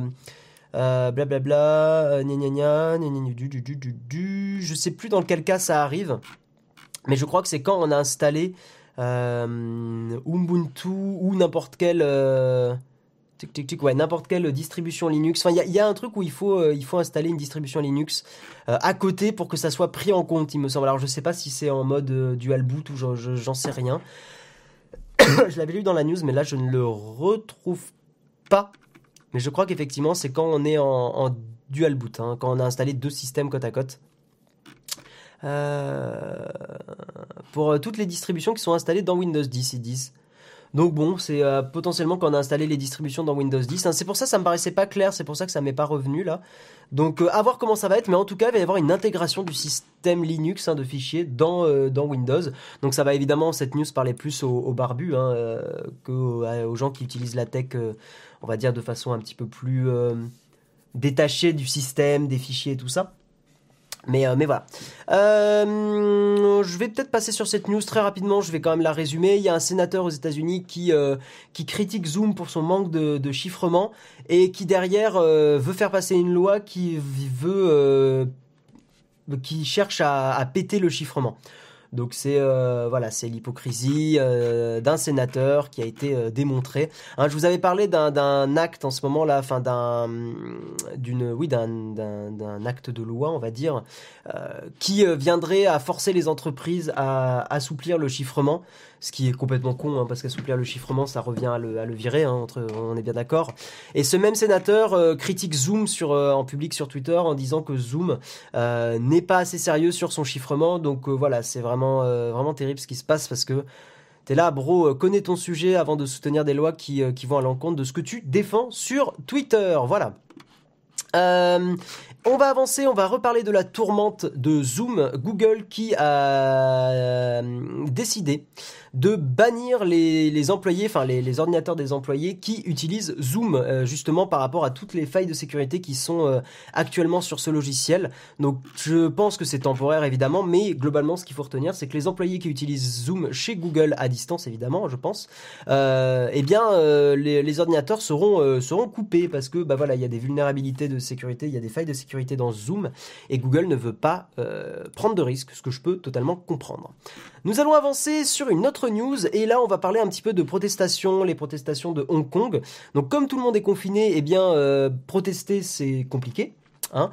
blablabla, euh, gna du, du, du, du, je sais plus dans quel cas ça arrive, mais je crois que c'est quand on a installé Ubuntu ou n'importe quel ouais, n'importe quelle distribution Linux. Enfin, il y, a, un truc où il faut, euh, il faut installer une distribution Linux euh, à côté pour que ça soit pris en compte, il me semble. Alors, je sais pas si c'est en mode euh, dual boot ou j'en sais rien. je l'avais lu dans la news, mais là, je ne le retrouve pas. Mais je crois qu'effectivement, c'est quand on est en, dual boot, hein, quand on a installé deux systèmes côte à côte. pour toutes les distributions qui sont installées dans Windows 10, ils disent. Donc bon, c'est euh, potentiellement quand on a installé les distributions dans Windows 10. Hein. C'est pour ça que ça me paraissait pas clair, c'est pour ça que ça m'est pas revenu là. Donc euh, à voir comment ça va être, mais en tout cas il va y avoir une intégration du système Linux hein, de fichiers dans, euh, dans Windows. Donc ça va évidemment, cette news parler plus aux, barbus hein, qu'aux gens qui utilisent la tech, on va dire de façon un petit peu plus détachée du système, des fichiers et tout ça. Mais, euh, mais voilà. Euh, je vais peut-être passer sur cette news très rapidement. Je vais quand même la résumer. Il y a un sénateur aux États-Unis qui euh, qui critique Zoom pour son manque de, chiffrement et qui derrière veut faire passer une loi qui veut qui cherche à péter le chiffrement. Donc c'est euh, voilà, c'est l'hypocrisie euh, d'un sénateur qui a été euh, démontrée. Hein, je vous avais parlé d'un acte en ce moment là, enfin d'un d'une oui d'un acte de loi, on va dire, qui viendrait à forcer les entreprises à assouplir le chiffrement ce qui est complètement con, hein, parce qu'assouplir le chiffrement, ça revient à le, virer, hein, entre, on est bien d'accord. Et ce même sénateur euh, critique Zoom sur, euh, en public sur Twitter en disant que Zoom euh, n'est pas assez sérieux sur son chiffrement. Donc voilà, c'est vraiment, vraiment terrible ce qui se passe, parce que T'es là, bro, connais ton sujet avant de soutenir des lois qui, qui vont à l'encontre de ce que tu défends sur Twitter. Voilà. On va avancer, on va reparler de la tourmente de Zoom, Google qui a décidé de bannir les, employés, enfin les, ordinateurs des employés qui utilisent Zoom euh, justement par rapport à toutes les failles de sécurité qui sont euh, actuellement sur ce logiciel. Donc je pense que c'est temporaire évidemment, mais globalement ce qu'il faut retenir c'est que les employés qui utilisent Zoom chez Google à distance évidemment, je pense, euh, eh bien les, ordinateurs seront seront coupés parce que bah voilà il y a des vulnérabilités de sécurité, il y a des failles de sécurité dans Zoom et Google ne veut pas prendre de risques, ce que je peux totalement comprendre. Nous allons avancer sur une autre news et là on va parler un petit peu de protestations, les protestations de Hong Kong. Donc comme tout le monde est confiné, eh bien euh, protester c'est compliqué. Hein,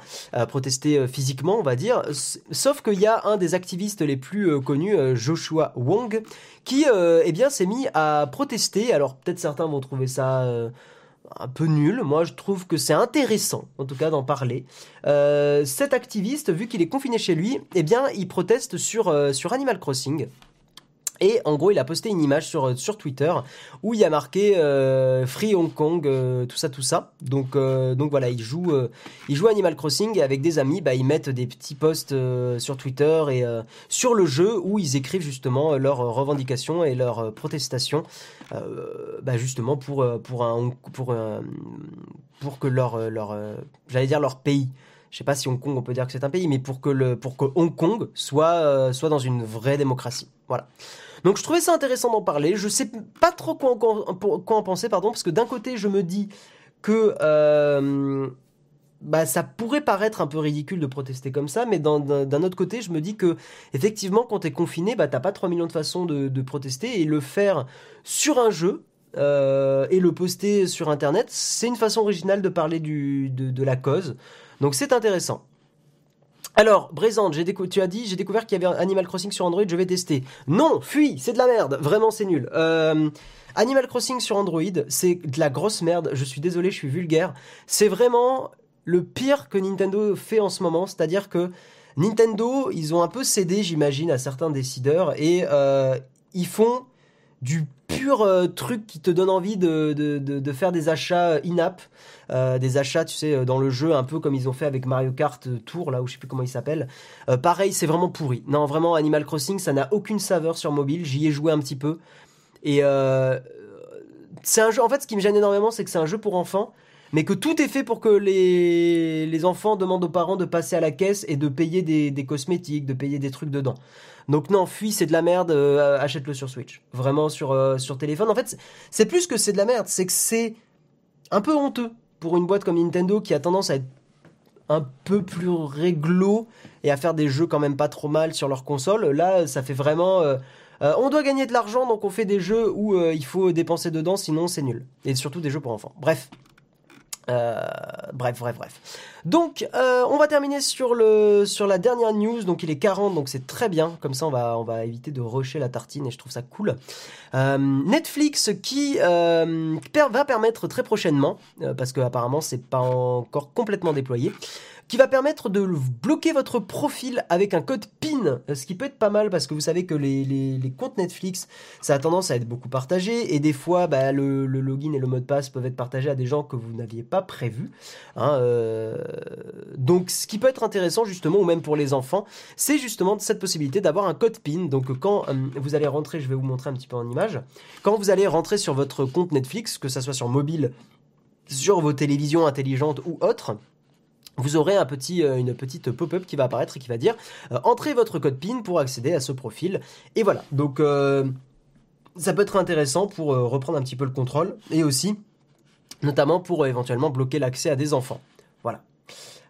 protester euh, physiquement, on va dire. Sauf qu'il y a un des activistes les plus euh, connus, Joshua Wong, qui eh bien s'est mis à protester. Alors peut-être certains vont trouver ça un peu nul. Moi, je trouve que c'est intéressant, en tout cas, d'en parler. Euh, cet activiste, vu qu'il est confiné chez lui, eh bien, il proteste sur, euh, sur Animal Crossing. Et en gros, il a posté une image sur, sur Twitter où il y a marqué euh, Free Hong Kong, euh, tout ça, tout ça. Donc, euh, donc voilà, il joue, il joue Animal Crossing et avec des amis, bah, ils mettent des petits posts sur Twitter et sur le jeu où ils écrivent justement leurs revendications et leurs protestations, bah, justement pour, pour, un, pour, pour que leur, leur j'allais dire leur pays je sais pas si Hong Kong on peut dire que c'est un pays, mais pour que le pour que Hong Kong soit soit dans une vraie démocratie. Voilà. Donc je trouvais ça intéressant d'en parler. Je sais pas trop quoi, en penser, pardon, parce que d'un côté je me dis que euh, bah, ça pourrait paraître un peu ridicule de protester comme ça, mais d'un autre côté, je me dis que effectivement, quand t'es confiné, bah, t'as pas 3 millions de façons de, protester et le faire sur un jeu. Euh, et le poster sur internet, c'est une façon originale de parler du, de la cause. Donc c'est intéressant. Alors, Brésante, tu as dit, j'ai découvert qu'il y avait Animal Crossing sur Android, je vais tester. Non, fuis, c'est de la merde, vraiment c'est nul. Euh, Animal Crossing sur Android, c'est de la grosse merde, je suis désolé, je suis vulgaire. C'est vraiment le pire que Nintendo fait en ce moment, c'est-à-dire que Nintendo, ils ont un peu cédé, j'imagine, à certains décideurs, et euh, ils font du pur euh, truc qui te donne envie de, de, de, faire des achats in-app, euh, des achats, tu sais, dans le jeu, un peu comme ils ont fait avec Mario Kart Tour, là où je sais plus comment il s'appelle. Euh, pareil, c'est vraiment pourri. Non, vraiment, Animal Crossing, ça n'a aucune saveur sur mobile. J'y ai joué un petit peu. Et c'est un jeu, en fait, ce qui me gêne énormément, c'est que c'est un jeu pour enfants mais que tout est fait pour que les, les enfants demandent aux parents de passer à la caisse et de payer des, des cosmétiques, de payer des trucs dedans. Donc non, fuis, c'est de la merde, euh, achète-le sur Switch. Vraiment sur, euh, téléphone. En fait, c'est plus que c'est de la merde, c'est que c'est un peu honteux pour une boîte comme Nintendo qui a tendance à être un peu plus réglo et à faire des jeux quand même pas trop mal sur leur console. Là, ça fait vraiment... Euh, on doit gagner de l'argent, donc on fait des jeux où il faut dépenser dedans, sinon c'est nul. Et surtout des jeux pour enfants. Bref, euh, bref, bref, bref. Donc, euh, on va terminer sur, le, sur la dernière news. Donc, il est 40, donc c'est très bien. Comme ça, on va, on va éviter de rusher la tartine et je trouve ça cool. Euh, Netflix qui va permettre très prochainement, parce que apparemment c'est pas encore complètement déployé, qui va permettre de bloquer votre profil avec un code PIN, ce qui peut être pas mal parce que vous savez que les, comptes Netflix, ça a tendance à être beaucoup partagé et des fois bah, le, le, login et le mot de passe peuvent être partagés à des gens que vous n'aviez pas prévu. Hein, euh... Donc ce qui peut être intéressant justement, ou même pour les enfants, c'est justement cette possibilité d'avoir un code PIN. Donc quand euh, vous allez rentrer, je vais vous montrer un petit peu en image, quand vous allez rentrer sur votre compte Netflix, que ça soit sur mobile, sur vos télévisions intelligentes ou autres, vous aurez euh, une petite pop-up qui va apparaître et qui va dire euh, entrez votre code PIN pour accéder à ce profil. Et voilà. Donc euh, ça peut être intéressant pour reprendre un petit peu le contrôle et aussi notamment pour éventuellement bloquer l'accès à des enfants. Voilà.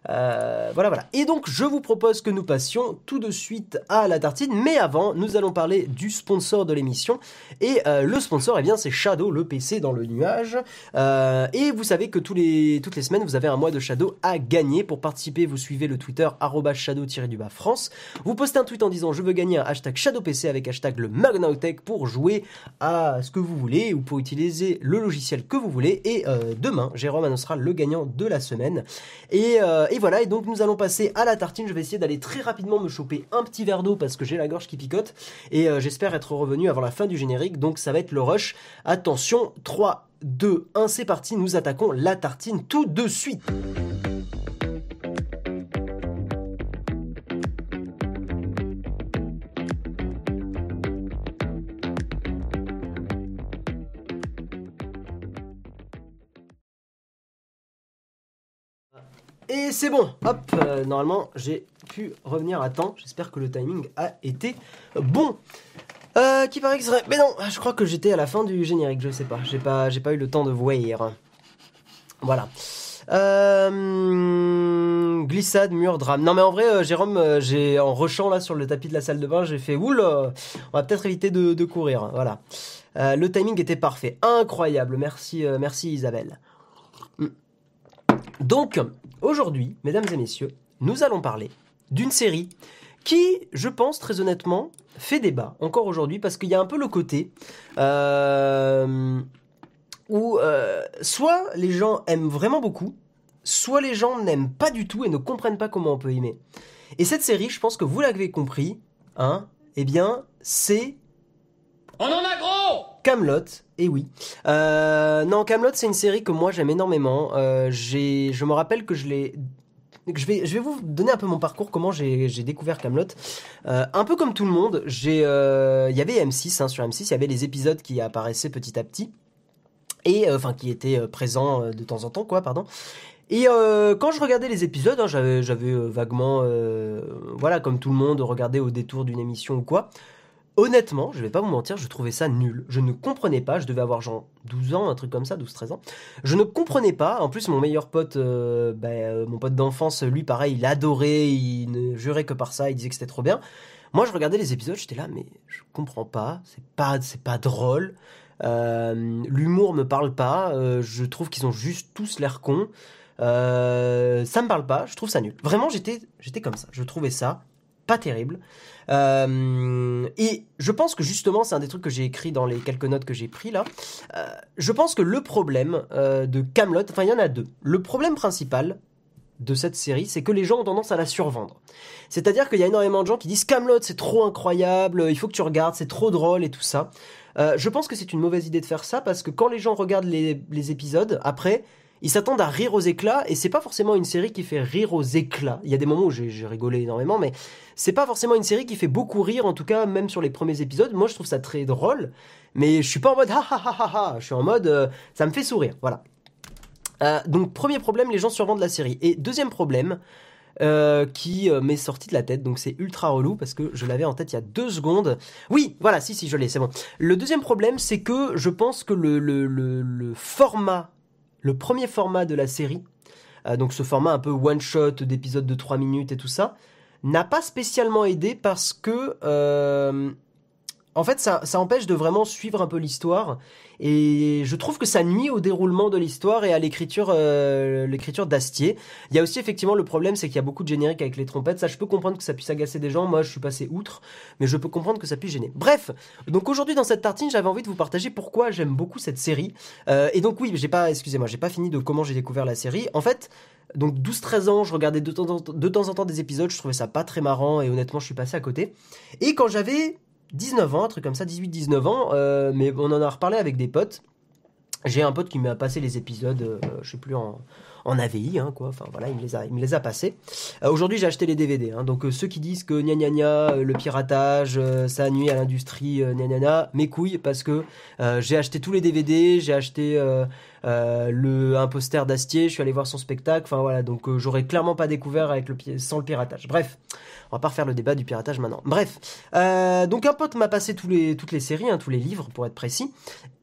Euh, voilà, voilà. Et donc, je vous propose que nous passions tout de suite à la tartine. Mais avant, nous allons parler du sponsor de l'émission. Et euh, le sponsor, eh bien, c'est Shadow, le PC dans le nuage. Euh, et vous savez que les, toutes les semaines, vous avez un mois de Shadow à gagner. Pour participer, vous suivez le Twitter shadow-du-bas France. Vous postez un tweet en disant je veux gagner un hashtag ShadowPC avec hashtag le Magnautech pour jouer à ce que vous voulez ou pour utiliser le logiciel que vous voulez. Et demain, Jérôme annoncera le gagnant de la semaine. Et et voilà, et donc nous allons passer à la tartine. Je vais essayer d'aller très rapidement me choper un petit verre d'eau parce que j'ai la gorge qui picote. Et euh, j'espère être revenu avant la fin du générique. Donc ça va être le rush. Attention, 3, 2, 1, c'est parti. Nous attaquons la tartine tout de suite. Et c'est bon, hop, euh, normalement j'ai pu revenir à temps. J'espère que le timing a été bon. Euh, qui paraît que serait... Mais non, je crois que j'étais à la fin du générique, je sais pas. J'ai pas, j'ai pas eu le temps de voir. Voilà. Euh, glissade, mur, drame. Non mais en vrai, euh, Jérôme, j'ai en rushant là sur le tapis de la salle de bain, j'ai fait oul, on va peut-être éviter de, courir. Voilà. le timing était parfait, incroyable. Merci, merci Isabelle. Hmm. Donc, Aujourd'hui, mesdames et messieurs, nous allons parler d'une série qui, je pense très honnêtement, fait débat encore aujourd'hui parce qu'il y a un peu le côté euh, où euh, soit les gens aiment vraiment beaucoup, soit les gens n'aiment pas du tout et ne comprennent pas comment on peut aimer. Et cette série, je pense que vous l'avez compris, hein, eh bien, c'est... On en a gros Camelot, et oui. Euh, non, Camelot, c'est une série que moi j'aime énormément. Euh, j'ai, je me rappelle que je l'ai je vais, je vais vous donner un peu mon parcours, comment j'ai découvert Camelot. Euh, un peu comme tout le monde, j'ai, euh, il y avait M6 hein, sur M6, il y avait les épisodes qui apparaissaient petit à petit et euh, enfin qui étaient euh, présents de temps en temps, quoi, pardon. Et quand je regardais les épisodes, hein, j'avais, vaguement, voilà, comme tout le monde, regardé au détour d'une émission ou quoi. Honnêtement, je vais pas vous mentir, je trouvais ça nul. Je ne comprenais pas, je devais avoir genre 12 ans, un truc comme ça, 12-13 ans. Je ne comprenais pas. En plus, mon meilleur pote, euh, mon pote d'enfance, lui, pareil, il adorait, il ne jurait que par ça, il disait que c'était trop bien. Moi, je regardais les épisodes, j'étais là, mais je comprends pas, c'est pas, c'est pas drôle. Euh, L'humour me parle pas, euh, je trouve qu'ils ont juste tous l'air cons. Ça me parle pas, je trouve ça nul. Vraiment, j'étais, j'étais comme ça. Je trouvais ça pas terrible. Euh, et je pense que justement, c'est un des trucs que j'ai écrit dans les quelques notes que j'ai pris là. Euh, je pense que le problème euh, de Camelot, enfin il y en a deux. Le problème principal de cette série, c'est que les gens ont tendance à la survendre. C'est-à-dire qu'il y a énormément de gens qui disent Camelot, c'est trop incroyable, il faut que tu regardes, c'est trop drôle et tout ça. je pense que c'est une mauvaise idée de faire ça parce que quand les gens regardent les, les épisodes, après, ils s'attendent à rire aux éclats et c'est pas forcément une série qui fait rire aux éclats. Il y a des moments où j'ai rigolé énormément, mais c'est pas forcément une série qui fait beaucoup rire, en tout cas même sur les premiers épisodes. Moi je trouve ça très drôle, mais je suis pas en mode ha ha ha ha, je suis en mode euh, ça me fait sourire, voilà. Euh, donc premier problème, les gens survendent la série. Et deuxième problème, euh, qui m'est sorti de la tête. Donc c'est ultra relou parce que je l'avais en tête il y a deux secondes. Oui, voilà, si, si, je l'ai, c'est bon. Le deuxième problème, c'est que je pense que le, le, le, le format le premier format de la série, euh, donc ce format un peu one-shot d'épisodes de 3 minutes et tout ça, n'a pas spécialement aidé parce que euh, en fait, ça, ça, empêche de vraiment suivre un peu l'histoire. Et je trouve que ça nuit au déroulement de l'histoire et à l'écriture, euh, l'écriture d'Astier. Il y a aussi effectivement le problème, c'est qu'il y a beaucoup de génériques avec les trompettes. Ça, je peux comprendre que ça puisse agacer des gens. Moi, je suis passé outre, mais je peux comprendre que ça puisse gêner. Bref, donc aujourd'hui dans cette tartine, j'avais envie de vous partager pourquoi j'aime beaucoup cette série. Euh, et donc oui, j'ai pas, excusez-moi, j'ai pas fini de comment j'ai découvert la série. En fait, donc 12-13 ans, je regardais de temps, en temps, de temps en temps des épisodes, je trouvais ça pas très marrant et honnêtement, je suis passé à côté. Et quand j'avais 19 ans, un truc comme ça, 18-19 ans, euh, mais on en a reparlé avec des potes. J'ai un pote qui m'a passé les épisodes, euh, je sais plus en, en AVI, hein, quoi. Enfin voilà, il me les a, il me les a passés. Euh, aujourd'hui, j'ai acheté les DVD. Hein, donc ceux qui disent que gna gna gna, le piratage, ça nuit à l'industrie, gna gna gna, mes couilles, parce que j'ai acheté tous les DVD, j'ai acheté le un poster d'Astier, je suis allé voir son spectacle. Enfin voilà, donc j'aurais clairement pas découvert avec le sans le piratage. Bref. On va pas refaire le débat du piratage maintenant. Bref, euh, donc un pote m'a passé toutes les séries, hein, tous les livres pour être précis,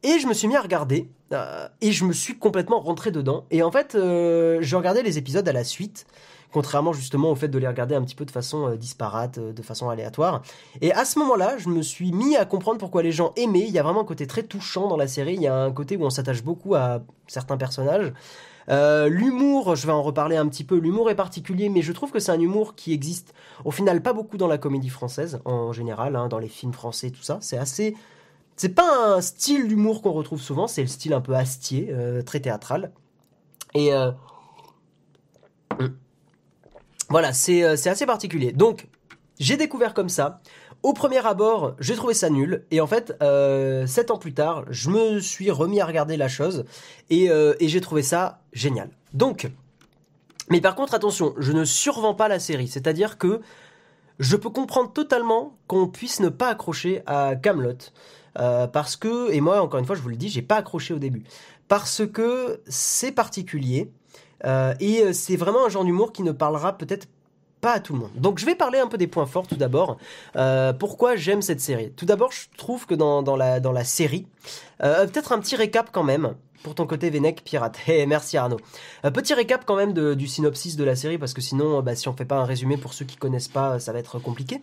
et je me suis mis à regarder, euh, et je me suis complètement rentré dedans. Et en fait, euh, je regardais les épisodes à la suite, contrairement justement au fait de les regarder un petit peu de façon disparate, de façon aléatoire. Et à ce moment-là, je me suis mis à comprendre pourquoi les gens aimaient. Il y a vraiment un côté très touchant dans la série. Il y a un côté où on s'attache beaucoup à certains personnages. Euh, l'humour, je vais en reparler un petit peu, l'humour est particulier, mais je trouve que c'est un humour qui existe au final pas beaucoup dans la comédie française, en général, hein, dans les films français, tout ça. C'est assez... C'est pas un style d'humour qu'on retrouve souvent, c'est le style un peu astier, euh, très théâtral. Et... Euh, voilà, c'est assez particulier. Donc, j'ai découvert comme ça. Au premier abord, j'ai trouvé ça nul. Et en fait, euh, sept ans plus tard, je me suis remis à regarder la chose et, euh, et j'ai trouvé ça génial. Donc, mais par contre, attention, je ne survends pas la série. C'est-à-dire que je peux comprendre totalement qu'on puisse ne pas accrocher à Camelot. Euh, parce que, et moi encore une fois je vous le dis, j'ai pas accroché au début. Parce que c'est particulier. Euh, et c'est vraiment un genre d'humour qui ne parlera peut-être pas à tout le monde. Donc je vais parler un peu des points forts tout d'abord. Euh, pourquoi j'aime cette série? Tout d'abord, je trouve que dans, la, série, euh, peut-être un petit récap quand même. Pour ton côté Vénec pirate. Hey, merci Arnaud. Un petit récap quand même du synopsis de la série parce que sinon, bah, si on fait pas un résumé pour ceux qui connaissent pas, ça va être compliqué.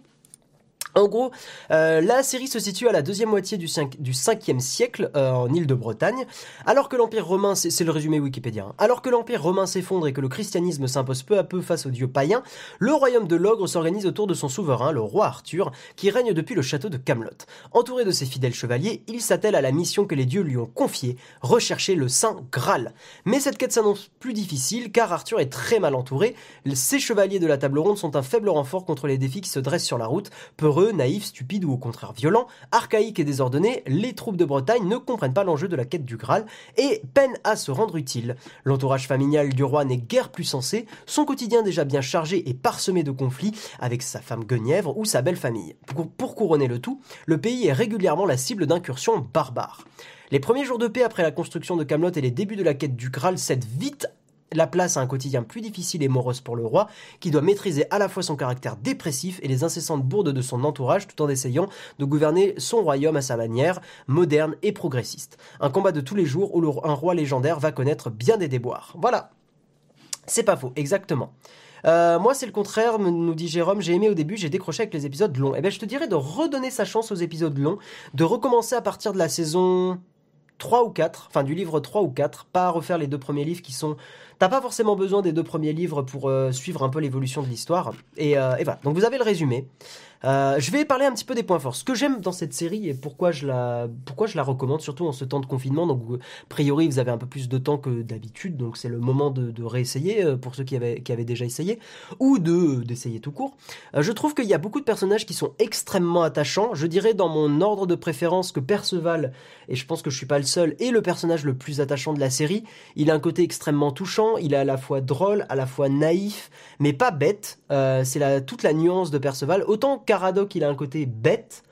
En gros, euh, la série se situe à la deuxième moitié du, 5, du 5e siècle euh, en Île-de-Bretagne, alors que l'Empire romain, c'est le résumé Wikipédia, hein. alors que l'Empire romain s'effondre et que le christianisme s'impose peu à peu face aux dieux païens, le royaume de l'ogre s'organise autour de son souverain, le roi Arthur, qui règne depuis le château de Camelot. Entouré de ses fidèles chevaliers, il s'attelle à la mission que les dieux lui ont confiée, rechercher le Saint Graal. Mais cette quête s'annonce plus difficile car Arthur est très mal entouré, ses chevaliers de la table ronde sont un faible renfort contre les défis qui se dressent sur la route, peureux naïfs, stupides ou au contraire violents, archaïques et désordonnés, les troupes de Bretagne ne comprennent pas l'enjeu de la quête du Graal et peinent à se rendre utile. L'entourage familial du roi n'est guère plus sensé, son quotidien déjà bien chargé et parsemé de conflits avec sa femme Guenièvre ou sa belle famille. Pour, pour couronner le tout, le pays est régulièrement la cible d'incursions barbares. Les premiers jours de paix après la construction de Camelot et les débuts de la quête du Graal cèdent vite la place à un quotidien plus difficile et morose pour le roi, qui doit maîtriser à la fois son caractère dépressif et les incessantes bourdes de son entourage tout en essayant de gouverner son royaume à sa manière, moderne et progressiste. Un combat de tous les jours où un roi légendaire va connaître bien des déboires. Voilà. C'est pas faux, exactement. Euh, moi, c'est le contraire, nous dit Jérôme. J'ai aimé au début, j'ai décroché avec les épisodes longs. Eh bien, je te dirais de redonner sa chance aux épisodes longs, de recommencer à partir de la saison 3 ou 4, enfin du livre 3 ou 4, pas refaire les deux premiers livres qui sont T'as pas forcément besoin des deux premiers livres pour euh, suivre un peu l'évolution de l'histoire. Et, euh, voilà, donc vous avez le résumé. Euh, je vais parler un petit peu des points forts. Ce que j'aime dans cette série et pourquoi je la, pourquoi je la recommande, surtout en ce temps de confinement. Donc, a priori, vous avez un peu plus de temps que d'habitude, donc c'est le moment de, de, réessayer pour ceux qui avaient, qui avaient déjà essayé ou de d'essayer tout court. Je trouve qu'il y a beaucoup de personnages qui sont extrêmement attachants. Je dirais dans mon ordre de préférence que Perceval, et je pense que je suis pas le seul, est le personnage le plus attachant de la série. Il a un côté extrêmement touchant. Il est à la fois drôle, à la fois naïf, mais pas bête. Euh, c'est toute la nuance de Perceval. Autant Caradoc, il a un côté bête.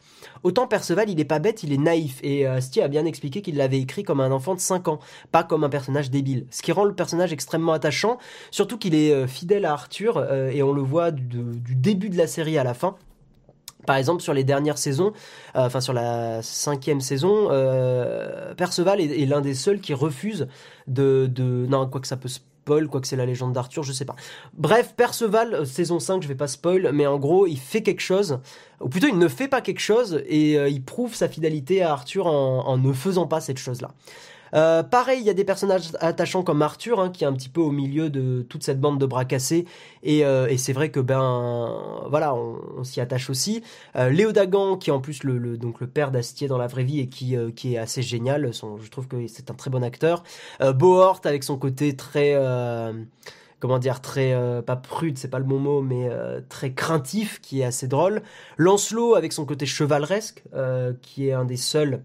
Autant Perceval, il est pas bête, il est naïf. Et euh, a bien expliqué qu'il l'avait écrit comme un enfant de 5 ans, pas comme un personnage débile. Ce qui rend le personnage extrêmement attachant, surtout qu'il est euh, fidèle à Arthur, euh, et on le voit du, début de la série à la fin. Par exemple, sur les dernières saisons, euh, enfin sur la cinquième saison, euh, Perceval est, l'un des seuls qui refuse de, de... Non, quoi que ça peut spoil, quoi que c'est la légende d'Arthur, je sais pas. Bref, Perceval, euh, saison 5, je vais pas spoil, mais en gros, il fait quelque chose, ou plutôt il ne fait pas quelque chose, et il prouve sa fidélité à Arthur en ne faisant pas cette chose-là. Euh, pareil, il y a des personnages attachants comme Arthur, hein, qui est un petit peu au milieu de toute cette bande de bras cassés. Et, euh, et c'est vrai que ben voilà, on, s'y attache aussi. Euh, Léo Dagan, qui est en plus le, donc le père d'Astier dans la vraie vie et qui euh, qui est assez génial. Je trouve que c'est un très bon acteur. Bohort avec son côté très comment dire, très, pas prude, c'est pas le bon mot, mais très craintif, qui est assez drôle. Lancelot avec son côté chevaleresque, qui est un des seuls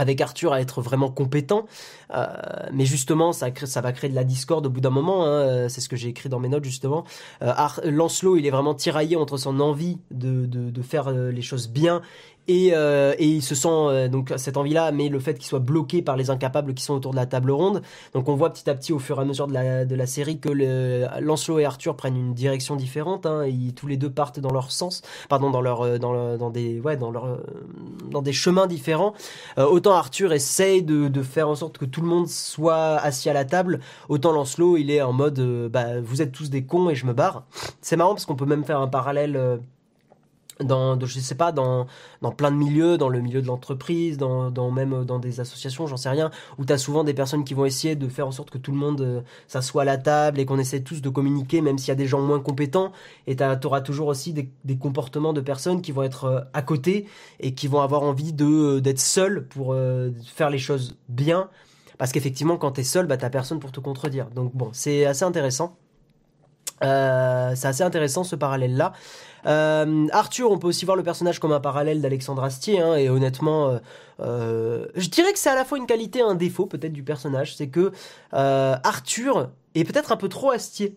avec Arthur à être vraiment compétent. Euh, mais justement, ça, va créer de la discorde au bout d'un moment. Hein, c'est ce que j'ai écrit dans mes notes justement. Euh, Lancelot, il est vraiment tiraillé entre son envie de, de, de faire les choses bien et, euh, et, il se sent euh, donc cette envie-là, mais le fait qu'il soit bloqué par les incapables qui sont autour de la table ronde. Donc on voit petit à petit au fur et à mesure de la, de la série que le, Lancelot et Arthur prennent une direction différente. Hein, ils, tous les deux partent dans leur sens, pardon, dans leur, dans, le, dans des, ouais, dans leur, dans des chemins différents. Euh, autant Arthur essaye de, de, faire en sorte que tout le monde soit assis à la table, autant Lancelot il est en mode, euh, bah vous êtes tous des cons et je me barre. C'est marrant parce qu'on peut même faire un parallèle euh, dans je sais pas dans dans plein de milieux dans le milieu de l'entreprise dans, dans même dans des associations j'en sais rien où tu as souvent des personnes qui vont essayer de faire en sorte que tout le monde euh, s'assoie à la table et qu'on essaie tous de communiquer même s'il y a des gens moins compétents. Et tu auras toujours aussi des, des, comportements de personnes qui vont être euh, à côté et qui vont avoir envie de euh, d'être seuls pour euh, faire les choses bien. Parce qu'effectivement quand tu es seul bah t'as personne pour te contredire. Donc bon c'est assez intéressant. Euh, c'est assez intéressant ce parallèle là euh, Arthur, on peut aussi voir le personnage comme un parallèle d'Alexandre Astier, hein, et honnêtement, euh, euh, je dirais que c'est à la fois une qualité et un défaut peut-être du personnage, c'est que Arthur est peut-être un peu trop Astier.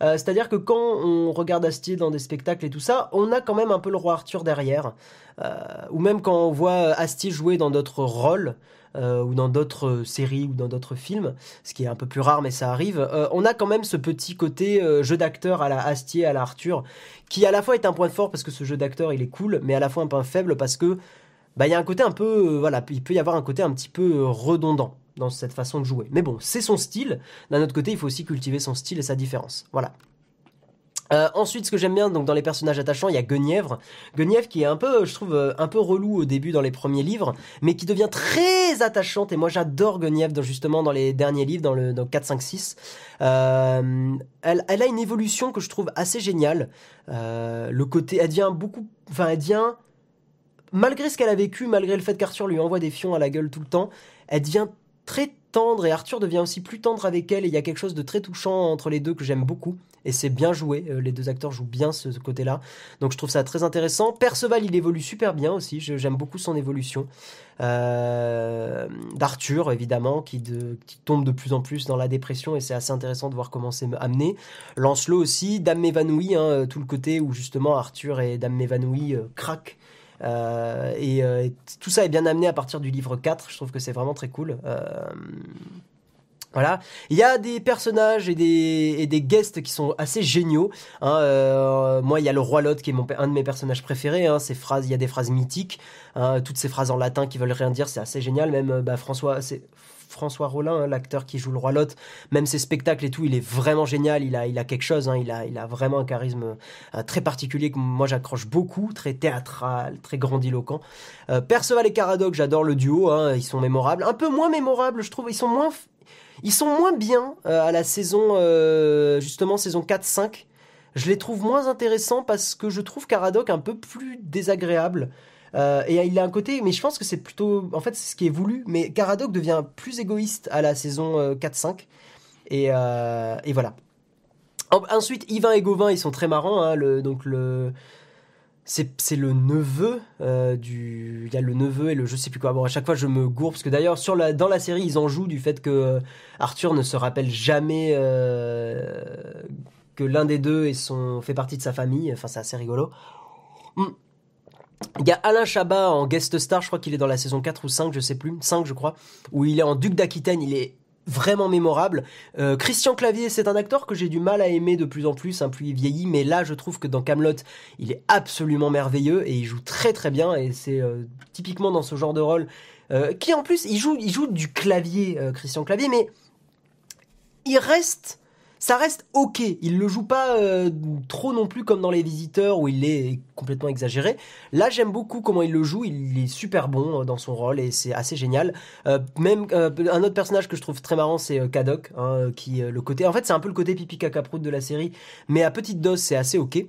C'est-à-dire que quand on regarde Astier dans des spectacles et tout ça, on a quand même un peu le roi Arthur derrière. Ou même quand on voit Astier jouer dans d'autres rôles, euh, ou dans d'autres séries ou dans d'autres films, ce qui est un peu plus rare mais ça arrive, euh, on a quand même ce petit côté euh, jeu d'acteur à la Astier, à la Arthur, qui à la fois est un point fort parce que ce jeu d'acteur il est cool, mais à la fois un point faible parce que bah il y a un côté un peu, voilà, il peut y avoir un côté un petit peu redondant dans cette façon de jouer. Mais bon, c'est son style. D'un autre côté, il faut aussi cultiver son style et sa différence. Voilà. Euh, ensuite, ce que j'aime bien, donc dans les personnages attachants, il y a Guenièvre. Guenièvre qui est un peu, je trouve, euh, un peu relou au début dans les premiers livres, mais qui devient très attachante. Et moi, j'adore Guenièvre, justement, dans les derniers livres, dans le dans 4, 5, 6. Euh, elle, elle, a une évolution que je trouve assez géniale. Euh, le côté, elle devient beaucoup, enfin, elle devient, malgré ce qu'elle a vécu, malgré le fait qu'Arthur lui envoie des fions à la gueule tout le temps, elle devient très tendre et Arthur devient aussi plus tendre avec elle et il y a quelque chose de très touchant entre les deux que j'aime beaucoup et c'est bien joué, euh, les deux acteurs jouent bien ce, côté-là, donc je trouve ça très intéressant. Perceval il évolue super bien aussi, j'aime beaucoup son évolution. Euh, D'Arthur évidemment qui, tombe de plus en plus dans la dépression et c'est assez intéressant de voir comment c'est amené. Lancelot aussi, Dame m'évanouit, hein, tout le côté où justement Arthur et Dame m'évanouit euh, craquent euh, et, euh, et, tout ça est bien amené à partir du livre 4. Je trouve que c'est vraiment très cool. Euh, voilà, il y a des personnages et des, et des guests qui sont assez géniaux. Hein, euh, moi, il y a le roi Lot qui est un de mes personnages préférés. Hein, ces phrases, il y a des phrases mythiques, hein, toutes ces phrases en latin qui veulent rien dire, c'est assez génial. Même bah, François, c'est François Rollin, hein, l'acteur qui joue le roi Lot, même ses spectacles et tout, il est vraiment génial. Il a, il a quelque chose. Hein, il a, il a vraiment un charisme euh, très particulier que moi j'accroche beaucoup, très théâtral, très grandiloquent. Euh, Perceval et Caradoc, j'adore le duo. Hein, ils sont mémorables, un peu moins mémorables, je trouve. Ils sont moins ils sont moins bien euh, à la saison, justement, saison 4-5. Je les trouve moins intéressants parce que je trouve Caradoc un peu plus désagréable. Euh, et il a un côté, mais je pense que c'est plutôt, en fait, c'est ce qui est voulu. Mais Caradoc devient plus égoïste à la saison 4-5. Et, et, voilà. Ensuite, Yvain et Gauvin, ils sont très marrants. Hein, donc c'est le neveu euh, du il y a le neveu et le je sais plus quoi bon à chaque fois je me gourre parce que d'ailleurs dans la série ils en jouent du fait que euh, Arthur ne se rappelle jamais euh, que l'un des deux est son fait partie de sa famille enfin c'est assez rigolo hmm. Il y a Alain Chabat en guest star, je crois qu'il est dans la saison 4 ou 5, je sais plus, 5 je crois, où il est en duc d'Aquitaine, il est vraiment mémorable. Euh, Christian Clavier, c'est un acteur que j'ai du mal à aimer de plus en plus, un plus il vieillit, mais là je trouve que dans Camelot, il est absolument merveilleux et il joue très très bien et c'est euh, typiquement dans ce genre de rôle euh, qui en plus il joue il joue du clavier Christian Clavier, mais il reste ça reste ok. Il le joue pas euh, trop non plus comme dans Les Visiteurs où il est complètement exagéré. Là, j'aime beaucoup comment il le joue. Il est super bon euh, dans son rôle et c'est assez génial. Euh, même un autre personnage que je trouve très marrant, c'est Kadok, hein, qui le côté. En fait, c'est un peu le côté pipi caca de la série, mais à petite dose, c'est assez ok.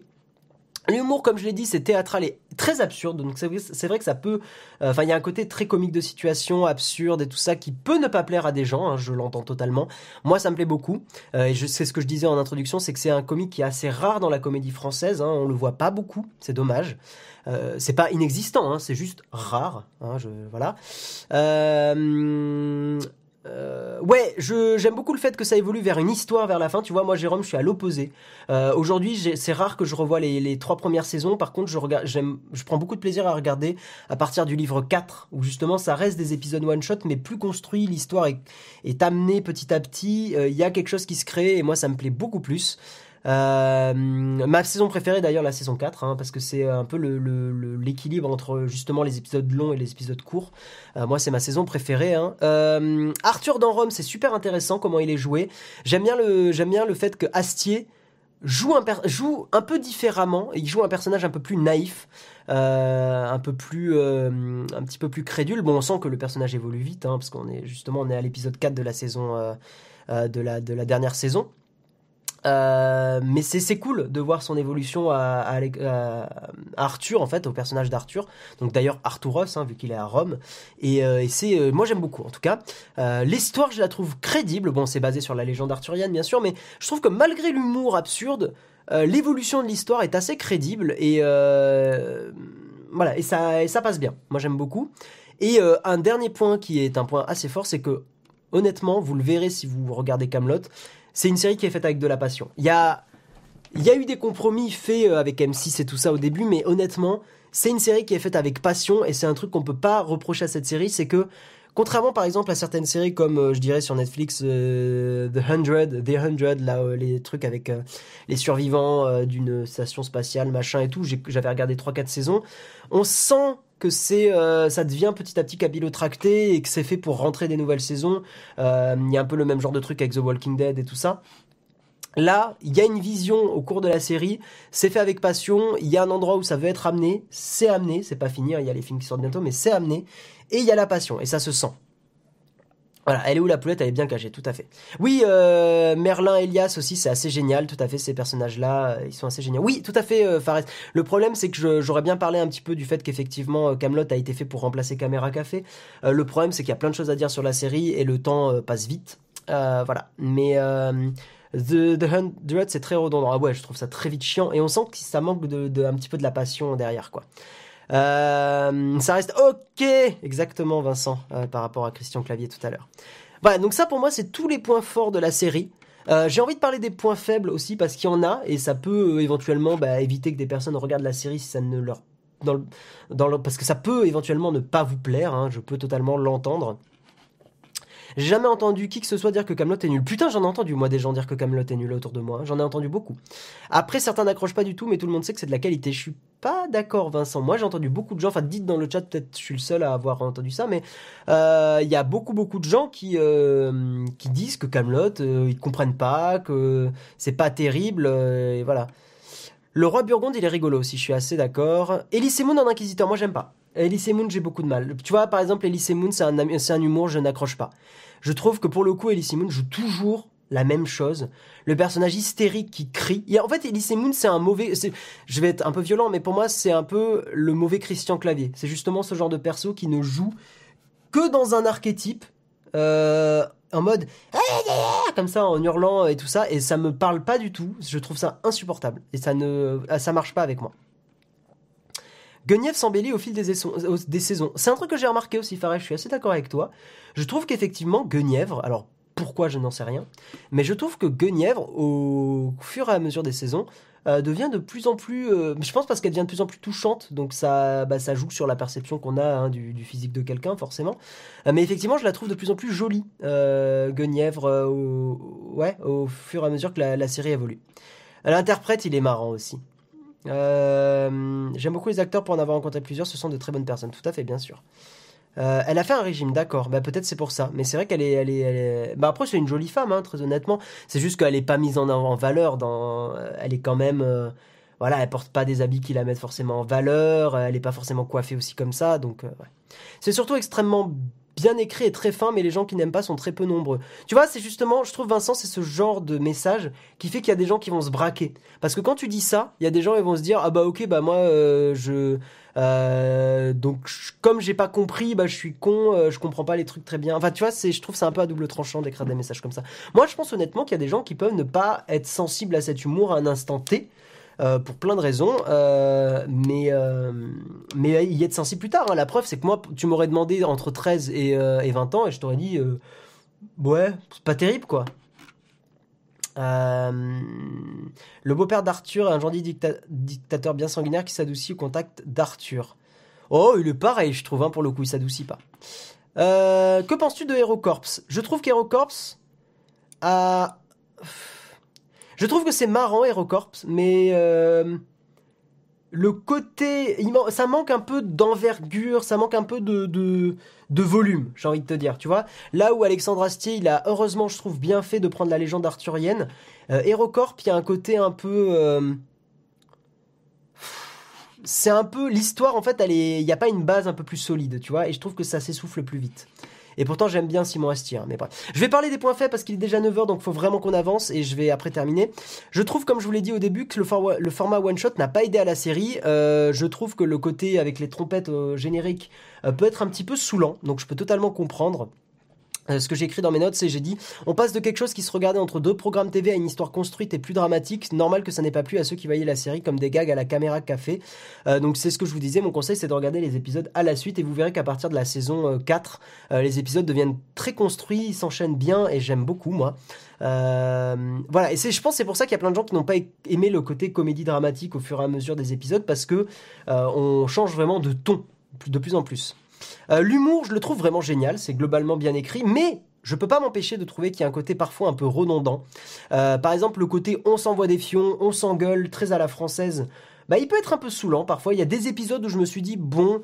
L'humour, comme je l'ai dit, c'est théâtral et très absurde. Donc c'est vrai que ça peut. Euh, enfin, il y a un côté très comique de situation, absurde et tout ça qui peut ne pas plaire à des gens. Hein, je l'entends totalement. Moi, ça me plaît beaucoup. Euh, et je sais ce que je disais en introduction, c'est que c'est un comique qui est assez rare dans la comédie française. Hein, on le voit pas beaucoup. C'est dommage. Euh, c'est pas inexistant, hein, c'est juste rare. Hein, voilà. Euh, euh, ouais, j'aime beaucoup le fait que ça évolue vers une histoire vers la fin. Tu vois, moi, Jérôme, je suis à l'opposé. Euh, aujourd'hui, c'est rare que je revoie les, trois premières saisons. Par contre, je, regarde, je prends beaucoup de plaisir à regarder à partir du livre 4, où justement, ça reste des épisodes one-shot, mais plus construit. L'histoire est, est amenée petit à petit. Euh, il y a quelque chose qui se crée, et moi, ça me plaît beaucoup plus. Euh, ma saison préférée d'ailleurs la saison 4 hein, parce que c'est un peu l'équilibre entre justement les épisodes longs et les épisodes courts. Euh, moi c'est ma saison préférée. Hein. Euh, Arthur dans Rome c'est super intéressant comment il est joué. J'aime bien le bien le fait que Astier joue un, peu différemment il joue un personnage un peu plus naïf. Un peu plus un petit peu plus crédule bon on sent que le personnage évolue vite hein, parce qu'on est justement on est à l'épisode 4 de la saison de la de la dernière saison euh, mais c'est cool de voir son évolution à, Arthur en fait au personnage d'Arthur. Donc d'ailleurs Arturos hein, vu qu'il est à Rome. Et, euh, c'est euh, moi j'aime beaucoup en tout cas. L'histoire je la trouve crédible. Bon c'est basé sur la légende arthurienne bien sûr mais je trouve que malgré l'humour absurde l'évolution de l'histoire est assez crédible et voilà ça et ça passe bien. Moi j'aime beaucoup. Et un dernier point qui est un point assez fort c'est que honnêtement vous le verrez si vous regardez Camelot c'est une série qui est faite avec de la passion. Il y a, y a eu des compromis faits euh, avec M6 et tout ça au début, mais honnêtement, c'est une série qui est faite avec passion et c'est un truc qu'on peut pas reprocher à cette série, c'est que Contrairement par exemple à certaines séries comme euh, je dirais sur Netflix euh, The Hundred, The Hundred, là les trucs avec les survivants d'une station spatiale, machin et tout, j'avais regardé 3-4 saisons, on sent que c'est euh, ça devient petit à petit capillotracté et que c'est fait pour rentrer des nouvelles saisons. Euh, il y a un peu le même genre de truc avec The Walking Dead et tout ça. Là, il y a une vision au cours de la série, c'est fait avec passion, il y a un endroit où ça veut être amené, c'est amené, c'est pas fini, hein, il y a les films qui sortent bientôt, mais c'est amené, et il y a la passion, et ça se sent. Voilà, elle est où la poulette? Elle est bien cachée, tout à fait. Oui, euh, Merlin, Elias aussi, c'est assez génial, tout à fait, ces personnages-là, euh, ils sont assez géniaux. Oui, tout à fait, euh. Le problème, c'est que j'aurais bien parlé un petit peu du fait qu'effectivement, Camelot a été fait pour remplacer Caméra Café. le problème, c'est qu'il y a plein de choses à dire sur la série, et le temps passe vite. voilà, mais... The, The Hundred, c'est très redondant. Ah ouais, je trouve ça très vite chiant. Et on sent que ça manque de, un petit peu de la passion derrière, quoi. Euh, ça reste ok, exactement, Vincent, euh, par rapport à Christian Clavier tout à l'heure. Voilà, donc ça pour moi, c'est tous les points forts de la série. Euh, j'ai envie de parler des points faibles aussi parce qu'il y en a et ça peut éventuellement bah, éviter que des personnes regardent la série si ça ne leur parce que ça peut éventuellement ne pas vous plaire. Hein, je peux totalement l'entendre. J'ai jamais entendu qui que ce soit dire que Camelot est nul. Putain, j'en ai entendu moi des gens dire que Camelot est nul autour de moi. J'en ai entendu beaucoup. Après, certains n'accrochent pas du tout, mais tout le monde sait que c'est de la qualité. Je suis pas d'accord, Vincent. Moi, j'ai entendu beaucoup de gens. Enfin, dites dans le chat, peut-être je suis le seul à avoir entendu ça, mais euh, il y a beaucoup beaucoup de gens qui euh, qui disent que Camelot, euh, ils comprennent pas, que c'est pas terrible, et voilà. Le roi Burgonde, il est rigolo aussi, je suis assez d'accord. Elise Moon en Inquisiteur, moi j'aime pas. Elise Moon, j'ai beaucoup de mal. Tu vois, par exemple, Elise Moon, c'est un, un humour, je n'accroche pas. Je trouve que pour le coup, Elise Moon joue toujours la même chose. Le personnage hystérique qui crie. en fait, Elise Moon, c'est un mauvais. Je vais être un peu violent, mais pour moi, c'est un peu le mauvais Christian Clavier. C'est justement ce genre de perso qui ne joue que dans un archétype. Euh, en mode comme ça en hurlant et tout ça et ça me parle pas du tout je trouve ça insupportable et ça ne ça marche pas avec moi Guenièvre s'embellit au fil des, saisons. C'est un truc que j'ai remarqué aussi, Fares, je suis assez d'accord avec toi. Je trouve qu'effectivement, Guenièvre, alors pourquoi je n'en sais rien, mais je trouve que Guenièvre, au fur et à mesure des saisons, euh, devient de plus en plus. Euh, je pense parce qu'elle devient de plus en plus touchante, donc ça, bah, ça joue sur la perception qu'on a hein, du, physique de quelqu'un, forcément. Euh, mais effectivement, je la trouve de plus en plus jolie, Guenièvre, au, ouais, au fur et à mesure que la, la série évolue. L'interprète, il est marrant aussi. J'aime beaucoup les acteurs pour en avoir rencontré plusieurs, ce sont de très bonnes personnes, tout à fait, bien sûr. Euh, elle a fait un régime, d'accord. Bah peut-être c'est pour ça. Mais c'est vrai qu'elle est, elle est. Bah après c'est une jolie femme, hein, très honnêtement. C'est juste qu'elle est pas mise en, valeur. Dans, euh, elle est quand même, euh, voilà, elle porte pas des habits qui la mettent forcément en valeur. Elle est pas forcément coiffée aussi comme ça. Donc c'est surtout extrêmement bien écrit et très fin, mais les gens qui n'aiment pas sont très peu nombreux. Tu vois, c'est justement, je trouve Vincent, c'est ce genre de message qui fait qu'il y a des gens qui vont se braquer. Parce que quand tu dis ça, il y a des gens qui vont se dire ah bah ok bah moi je euh, donc comme j'ai pas compris, bah je suis con, euh, je comprends pas les trucs très bien. Enfin tu vois, c'est je trouve c'est un peu à double tranchant d'écrire des messages comme ça. Moi je pense honnêtement qu'il y a des gens qui peuvent ne pas être sensibles à cet humour à un instant T. Euh, pour plein de raisons, mais, mais y être sensible plus tard. Hein. La preuve, c'est que moi, tu m'aurais demandé entre 13 et, et 20 ans, et je t'aurais dit, ouais, c'est pas terrible, quoi. Euh, le beau-père d'Arthur est un gentil dictateur bien sanguinaire qui s'adoucit au contact d'Arthur. Oh, il est pareil, je trouve, hein, pour le coup, il s'adoucit pas. Euh, que penses-tu de HeroCorps Je trouve qu'HeroCorps a... Je trouve que c'est marrant, HeroCorps, mais... Euh, le côté, ça manque un peu d'envergure, ça manque un peu de, volume, j'ai envie de te dire, tu vois. Là où Alexandre Astier, il a heureusement, je trouve, bien fait de prendre la légende arthurienne. Euh, il y a un côté un peu... Euh, c'est un peu... L'histoire, en fait, il n'y a pas une base un peu plus solide, tu vois, et je trouve que ça s'essouffle plus vite. Et pourtant, j'aime bien Simon Astier. Hein, mais bref. Je vais parler des points faibles parce qu'il est déjà 9h, donc faut vraiment qu'on avance et je vais après terminer. Je trouve, comme je vous l'ai dit au début, que le, format one-shot n'a pas aidé à la série. Euh, je trouve que le côté avec les trompettes euh, génériques euh, peut être un petit peu saoulant, donc je peux totalement comprendre. Euh, ce que j'ai écrit dans mes notes, c'est j'ai dit on passe de quelque chose qui se regardait entre deux programmes TV à une histoire construite et plus dramatique. Normal que ça n'ait pas plu à ceux qui voyaient la série comme des gags à la caméra café. Euh, donc c'est ce que je vous disais. Mon conseil, c'est de regarder les épisodes à la suite et vous verrez qu'à partir de la saison 4, euh, les épisodes deviennent très construits, ils s'enchaînent bien et j'aime beaucoup moi. voilà, et je pense c'est pour ça qu'il y a plein de gens qui n'ont pas aimé le côté comédie dramatique au fur et à mesure des épisodes parce que on change vraiment de ton de plus en plus. Euh, l'humour, je le trouve vraiment génial, c'est globalement bien écrit, mais je peux pas m'empêcher de trouver qu'il y a un côté parfois un peu redondant. Euh, par exemple, le côté on s'envoie des fions, on s'engueule, très à la française, bah, il peut être un peu saoulant parfois. Il y a des épisodes où je me suis dit, bon,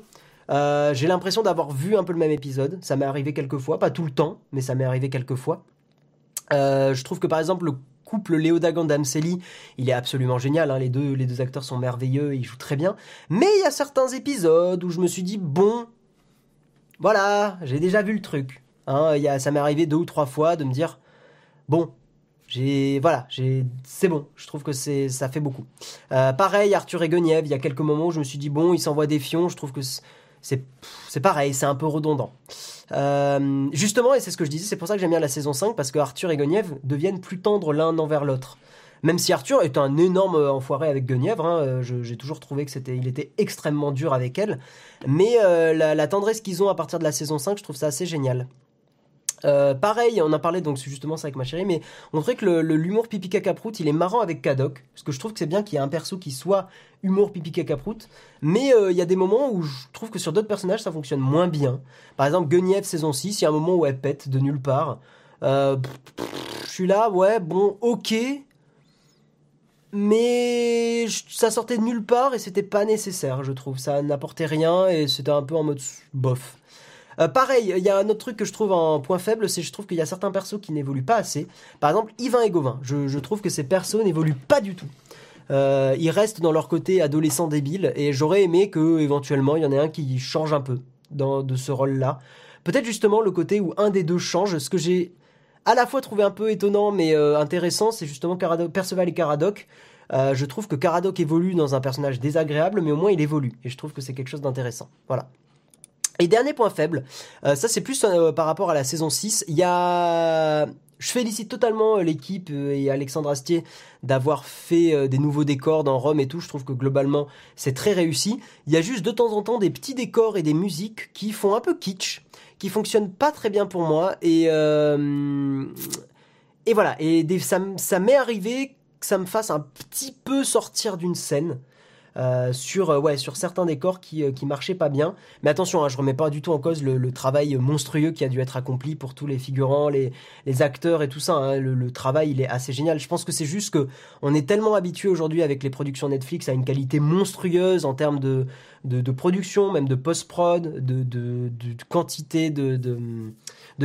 euh, j'ai l'impression d'avoir vu un peu le même épisode. Ça m'est arrivé quelques fois, pas tout le temps, mais ça m'est arrivé quelques fois. je trouve que par exemple, le couple Léo Dagan Damseli, il est absolument génial, hein, les, deux, les deux acteurs sont merveilleux, ils jouent très bien. Mais il y a certains épisodes où je me suis dit, bon, voilà, j'ai déjà vu le truc. Hein, ça m'est arrivé deux ou trois fois de me dire, bon, j'ai voilà, c'est bon. Je trouve que ça fait beaucoup. Euh, pareil, Arthur et Guenièvre, il y a quelques moments où je me suis dit bon, il s'envoie des fions. Je trouve que c'est c'est pareil, c'est un peu redondant. Euh, justement, et c'est ce que je disais, c'est pour ça que j'aime bien la saison 5 parce que Arthur et Guenièvre deviennent plus tendres l'un envers l'autre. Même si Arthur est un énorme enfoiré avec Guenièvre, hein, euh, j'ai toujours trouvé que c'était, il était extrêmement dur avec elle. Mais la, la, tendresse qu'ils ont à partir de la saison 5, je trouve ça assez génial. Euh, pareil, on a parlé donc justement ça avec ma chérie, mais on dirait que l'humour pipi cacaproute, il est marrant avec Kadok, parce que je trouve que c'est bien qu'il y ait un perso qui soit humour pipi cacaproute, mais euh, il y a des moments où je trouve que sur d'autres personnages ça fonctionne moins bien. Par exemple, Guenièvre saison 6, il y a un moment où elle pète de nulle part. Euh, je suis là, ouais, bon, ok, mais ça sortait de nulle part et c'était pas nécessaire, je trouve. Ça n'apportait rien et c'était un peu en mode bof. Euh, pareil, il y a un autre truc que je trouve en point faible, c'est je trouve qu'il y a certains persos qui n'évoluent pas assez. Par exemple, Yvain et Gauvin. Je, trouve que ces persos n'évoluent pas du tout. Euh, ils restent dans leur côté adolescent débile et j'aurais aimé que éventuellement il y en ait un qui change un peu dans, de ce rôle-là. Peut-être justement le côté où un des deux change. Ce que j'ai à la fois trouvé un peu étonnant mais euh, intéressant, c'est justement Perceval et Caradoc. je trouve que Caradoc évolue dans un personnage désagréable, mais au moins il évolue. Et je trouve que c'est quelque chose d'intéressant. Voilà. Et dernier point faible, euh, ça c'est plus euh, par rapport à la saison 6, il y a... Je félicite totalement euh, l'équipe et Alexandre Astier d'avoir fait des nouveaux décors dans Rome et tout. Je trouve que globalement c'est très réussi. Il y a juste de temps en temps des petits décors et des musiques qui font un peu kitsch, qui fonctionnent pas très bien pour moi. Et, et voilà. Et ça, ça m'est arrivé que ça me fasse un petit peu sortir d'une scène. Euh, sur, euh, ouais, sur certains décors qui, euh, qui marchaient pas bien. Mais attention, hein, je remets pas du tout en cause le, travail monstrueux qui a dû être accompli pour tous les figurants, les, les acteurs et tout ça. Hein. Le, travail, il est assez génial. Je pense que c'est juste que on est tellement habitué aujourd'hui avec les productions Netflix à une qualité monstrueuse en termes de, de, production, même de post-prod, de, de, quantité de, de,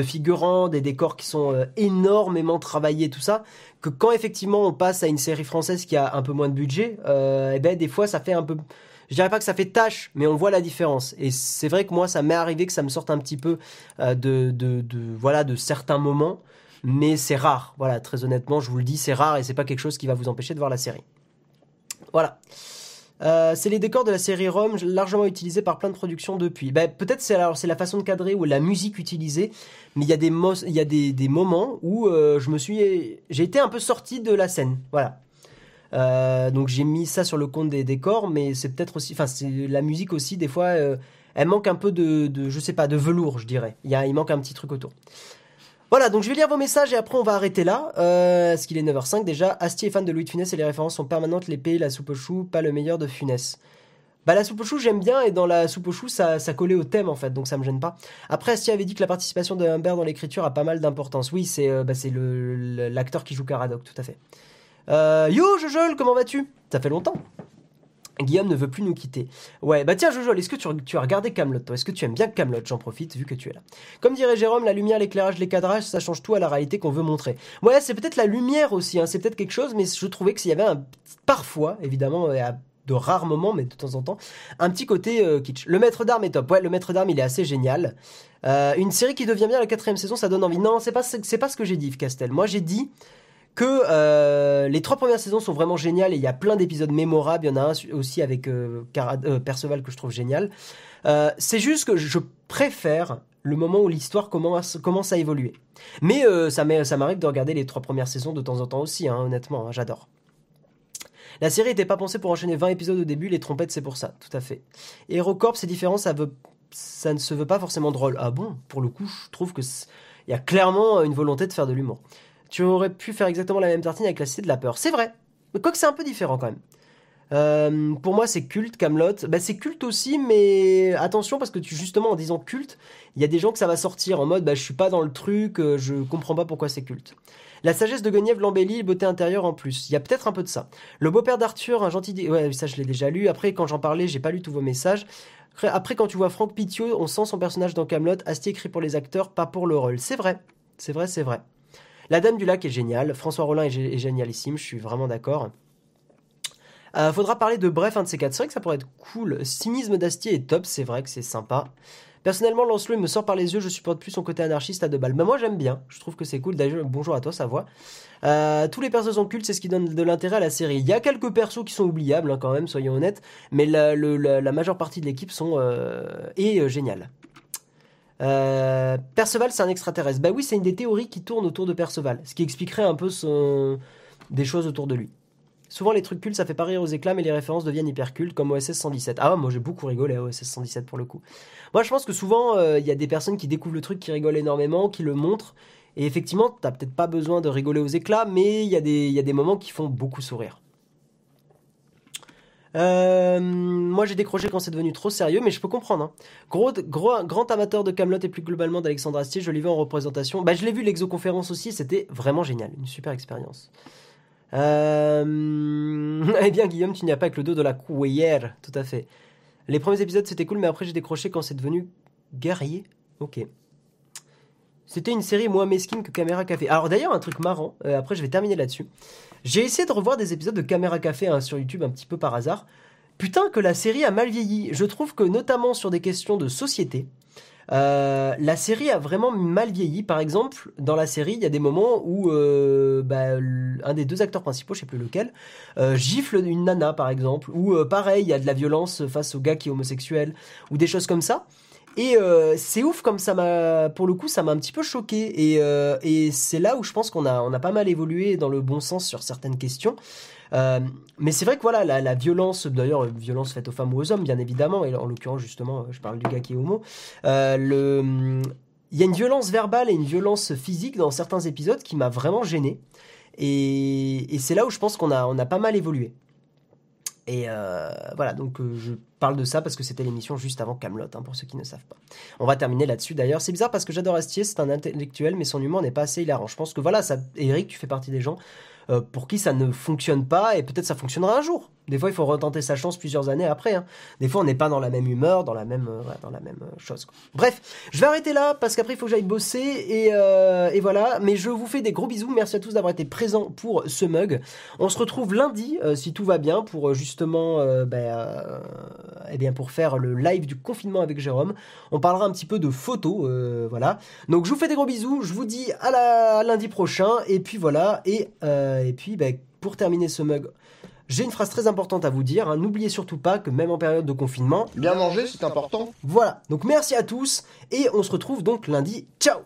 figurants, des décors qui sont énormément travaillés, tout ça, que quand effectivement on passe à une série française qui a un peu moins de budget, euh, eh ben des fois ça fait un peu je dirais pas que ça fait tâche, mais on voit la différence. Et c'est vrai que moi, ça m'est arrivé que ça me sorte un petit peu euh, de, de, de, voilà, de certains moments, mais c'est rare. Voilà, très honnêtement, je vous le dis, c'est rare et c'est pas quelque chose qui va vous empêcher de voir la série. Voilà. Euh, c'est les décors de la série Rome, largement utilisés par plein de productions depuis. Ben, peut-être c'est c'est la façon de cadrer ou la musique utilisée, mais il y a des y a des, moments où euh, je me suis j'ai été un peu sorti de la scène, voilà. Euh, donc j'ai mis ça sur le compte des décors, mais c'est peut-être aussi, enfin c'est la musique aussi des fois, elle manque un peu de, de, je sais pas, de velours, je dirais. Il y a, il manque un petit truc autour. Voilà, donc je vais lire vos messages et après on va arrêter là. Euh, ce qu'il est 9h05 déjà. Astier est fan de Louis de Funès et les références sont permanentes. L'épée, la soupe au chou, pas le meilleur de Funès. Bah la soupe au chou j'aime bien et dans la soupe au chou ça, ça collait au thème en fait donc ça me gêne pas. Après Astier avait dit que la participation de Humbert dans l'écriture a pas mal d'importance. Oui c'est euh, bah, l'acteur qui joue Caradoc tout à fait. Euh, yo Jojol comment vas-tu? Ça fait longtemps. Guillaume ne veut plus nous quitter. Ouais, bah tiens, Jojo, est-ce que tu, as regardé Camelot Est-ce que tu aimes bien Camelot? J'en profite vu que tu es là. Comme dirait Jérôme, la lumière, l'éclairage, les cadrages, ça change tout à la réalité qu'on veut montrer. Ouais, c'est peut-être la lumière aussi, hein, c'est peut-être quelque chose, mais je trouvais qu'il y avait un, parfois, évidemment, à de rares moments, mais de temps en temps, un petit côté euh, kitsch. Le maître d'armes est top. Ouais, le maître d'armes, il est assez génial. Euh, une série qui devient bien la quatrième saison, ça donne envie. Non, c'est pas, pas ce que j'ai dit, Castel. Moi, j'ai dit que euh, les trois premières saisons sont vraiment géniales et il y a plein d'épisodes mémorables. Il y en a un aussi avec euh, euh, Perceval que je trouve génial. c'est juste que je préfère le moment où l'histoire commence, à évoluer. Mais ça m'arrive de regarder les trois premières saisons de temps en temps aussi, hein, honnêtement, hein, j'adore. La série n'était pas pensée pour enchaîner 20 épisodes au début, les trompettes c'est pour ça, tout à fait. HeroCorp c'est différent, ça ne se veut pas forcément drôle. Ah bon? Pour le coup, je trouve qu'il y a clairement une volonté de faire de l'humour tu aurais pu faire exactement la même tartine avec la Cité de la Peur. C'est vrai. Mais quoique c'est un peu différent quand même. Euh, pour moi, c'est culte, Camelot. Bah, c'est culte aussi, mais attention parce que tu justement en disant culte, il y a des gens que ça va sortir en mode bah, je suis pas dans le truc, euh, je comprends pas pourquoi c'est culte. La sagesse de Guenièvre l'embellit, beauté intérieure en plus. Il y a peut-être un peu de ça. Le beau-père d'Arthur, un gentil. Ouais, ça je l'ai déjà lu. Après, quand j'en parlais, j'ai pas lu tous vos messages. Après, quand tu vois Franck Pitiot, on sent son personnage dans Camelot. Astier écrit pour les acteurs, pas pour le rôle. C'est vrai. C'est vrai, c'est vrai. La Dame du Lac est géniale. François Rollin est, gé- est génialissime. Je suis vraiment d'accord. Euh, faudra parler de Bref, un de ces quatre. C'est vrai que ça pourrait être cool. Cynisme d'Astier est top. C'est vrai que c'est sympa. Personnellement, Lancelot, me sort par les yeux. Je supporte plus son côté anarchiste à deux balles. Mais moi, j'aime bien. Je trouve que c'est cool. D'ailleurs, bonjour à toi, sa voix. Euh, tous les persos sont cultes, c'est ce qui donne de l'intérêt à la série. Il y a quelques persos qui sont oubliables, hein, quand même, soyons honnêtes. Mais la, majeure partie de l'équipe sont est euh, géniale. Euh, Perceval, c'est un extraterrestre. Bah oui, c'est une des théories qui tournent autour de Perceval, ce qui expliquerait un peu des choses autour de lui. Souvent, les trucs cultes, ça fait pas rire aux éclats, mais les références deviennent hyper cultes, comme OSS 117. Ah, moi j'ai beaucoup rigolé à OSS 117 pour le coup. Moi, je pense que souvent, euh, il y a des personnes qui découvrent le truc, qui rigolent énormément, qui le montrent. Et effectivement, t'as peut-être pas besoin de rigoler aux éclats, mais il y a des moments qui font beaucoup sourire. Euh, moi j'ai décroché quand c'est devenu trop sérieux, mais je peux comprendre. hein. Gros, gros, grand amateur de Camelot et plus globalement d'Alexandre Astier, je l'ai vu en représentation. Bah, je l'ai vu l'exoconférence aussi, c'était vraiment génial, une super expérience. Euh... Eh bien, Guillaume, tu n'y as pas avec le dos de la cuillère, tout à fait. Les premiers épisodes c'était cool, mais après j'ai décroché quand c'est devenu guerrier. Ok. C'était une série moins mesquine que Caméra Café. Alors d'ailleurs, un truc marrant, euh, après je vais terminer là-dessus. J'ai essayé de revoir des épisodes de Caméra Café hein, sur YouTube un petit peu par hasard. Putain que la série a mal vieilli. Je trouve que notamment sur des questions de société, euh, la série a vraiment mal vieilli. Par exemple, dans la série, il y a des moments où euh, bah, un des deux acteurs principaux, je sais plus lequel, euh, gifle une nana, par exemple. Ou pareil, il y a de la violence face au gars qui est homosexuel, ou des choses comme ça. Et euh, c'est ouf comme ça m'a, pour le coup, ça m'a un petit peu choqué. Et, euh, et c'est là où je pense qu'on a, on a pas mal évolué dans le bon sens sur certaines questions. Euh, mais c'est vrai que voilà, la, violence, d'ailleurs, violence faite aux femmes ou aux hommes, bien évidemment, et en l'occurrence, justement, je parle du gars qui est homo. Il y a une violence verbale et une violence physique dans certains épisodes qui m'a vraiment gêné. Et, et c'est là où je pense qu'on a, on a pas mal évolué. Et voilà, donc je parle de ça parce que c'était l'émission juste avant Camelot, pour ceux qui ne savent pas. On va terminer là-dessus d'ailleurs. C'est bizarre parce que j'adore Astier, c'est un intellectuel, mais son humour n'est pas assez hilarant. Je pense que voilà, ça, Eric, tu fais partie des gens euh, pour qui ça ne fonctionne pas et peut-être ça fonctionnera un jour. Des fois, il faut retenter sa chance plusieurs années après. hein. Des fois, on n'est pas dans la même humeur, dans la même, euh, dans la même euh, chose. Bref, je vais arrêter là parce qu'après, il faut que j'aille bosser et, voilà. Mais je vous fais des gros bisous. Merci à tous d'avoir été présents pour ce mug. On se retrouve lundi, si tout va bien, pour justement, ben, eh bien, pour faire le live du confinement avec Jérôme. On parlera un petit peu de photos, euh, voilà. Donc, je vous fais des gros bisous. Je vous dis à, la, à lundi prochain. Et puis voilà. Et, euh, et puis, ben, pour terminer ce mug. J'ai une phrase très importante à vous dire. hein. N'oubliez surtout pas que même en période de confinement, Bien manger, c'est important. voilà. Donc merci à tous et on se retrouve donc lundi. Ciao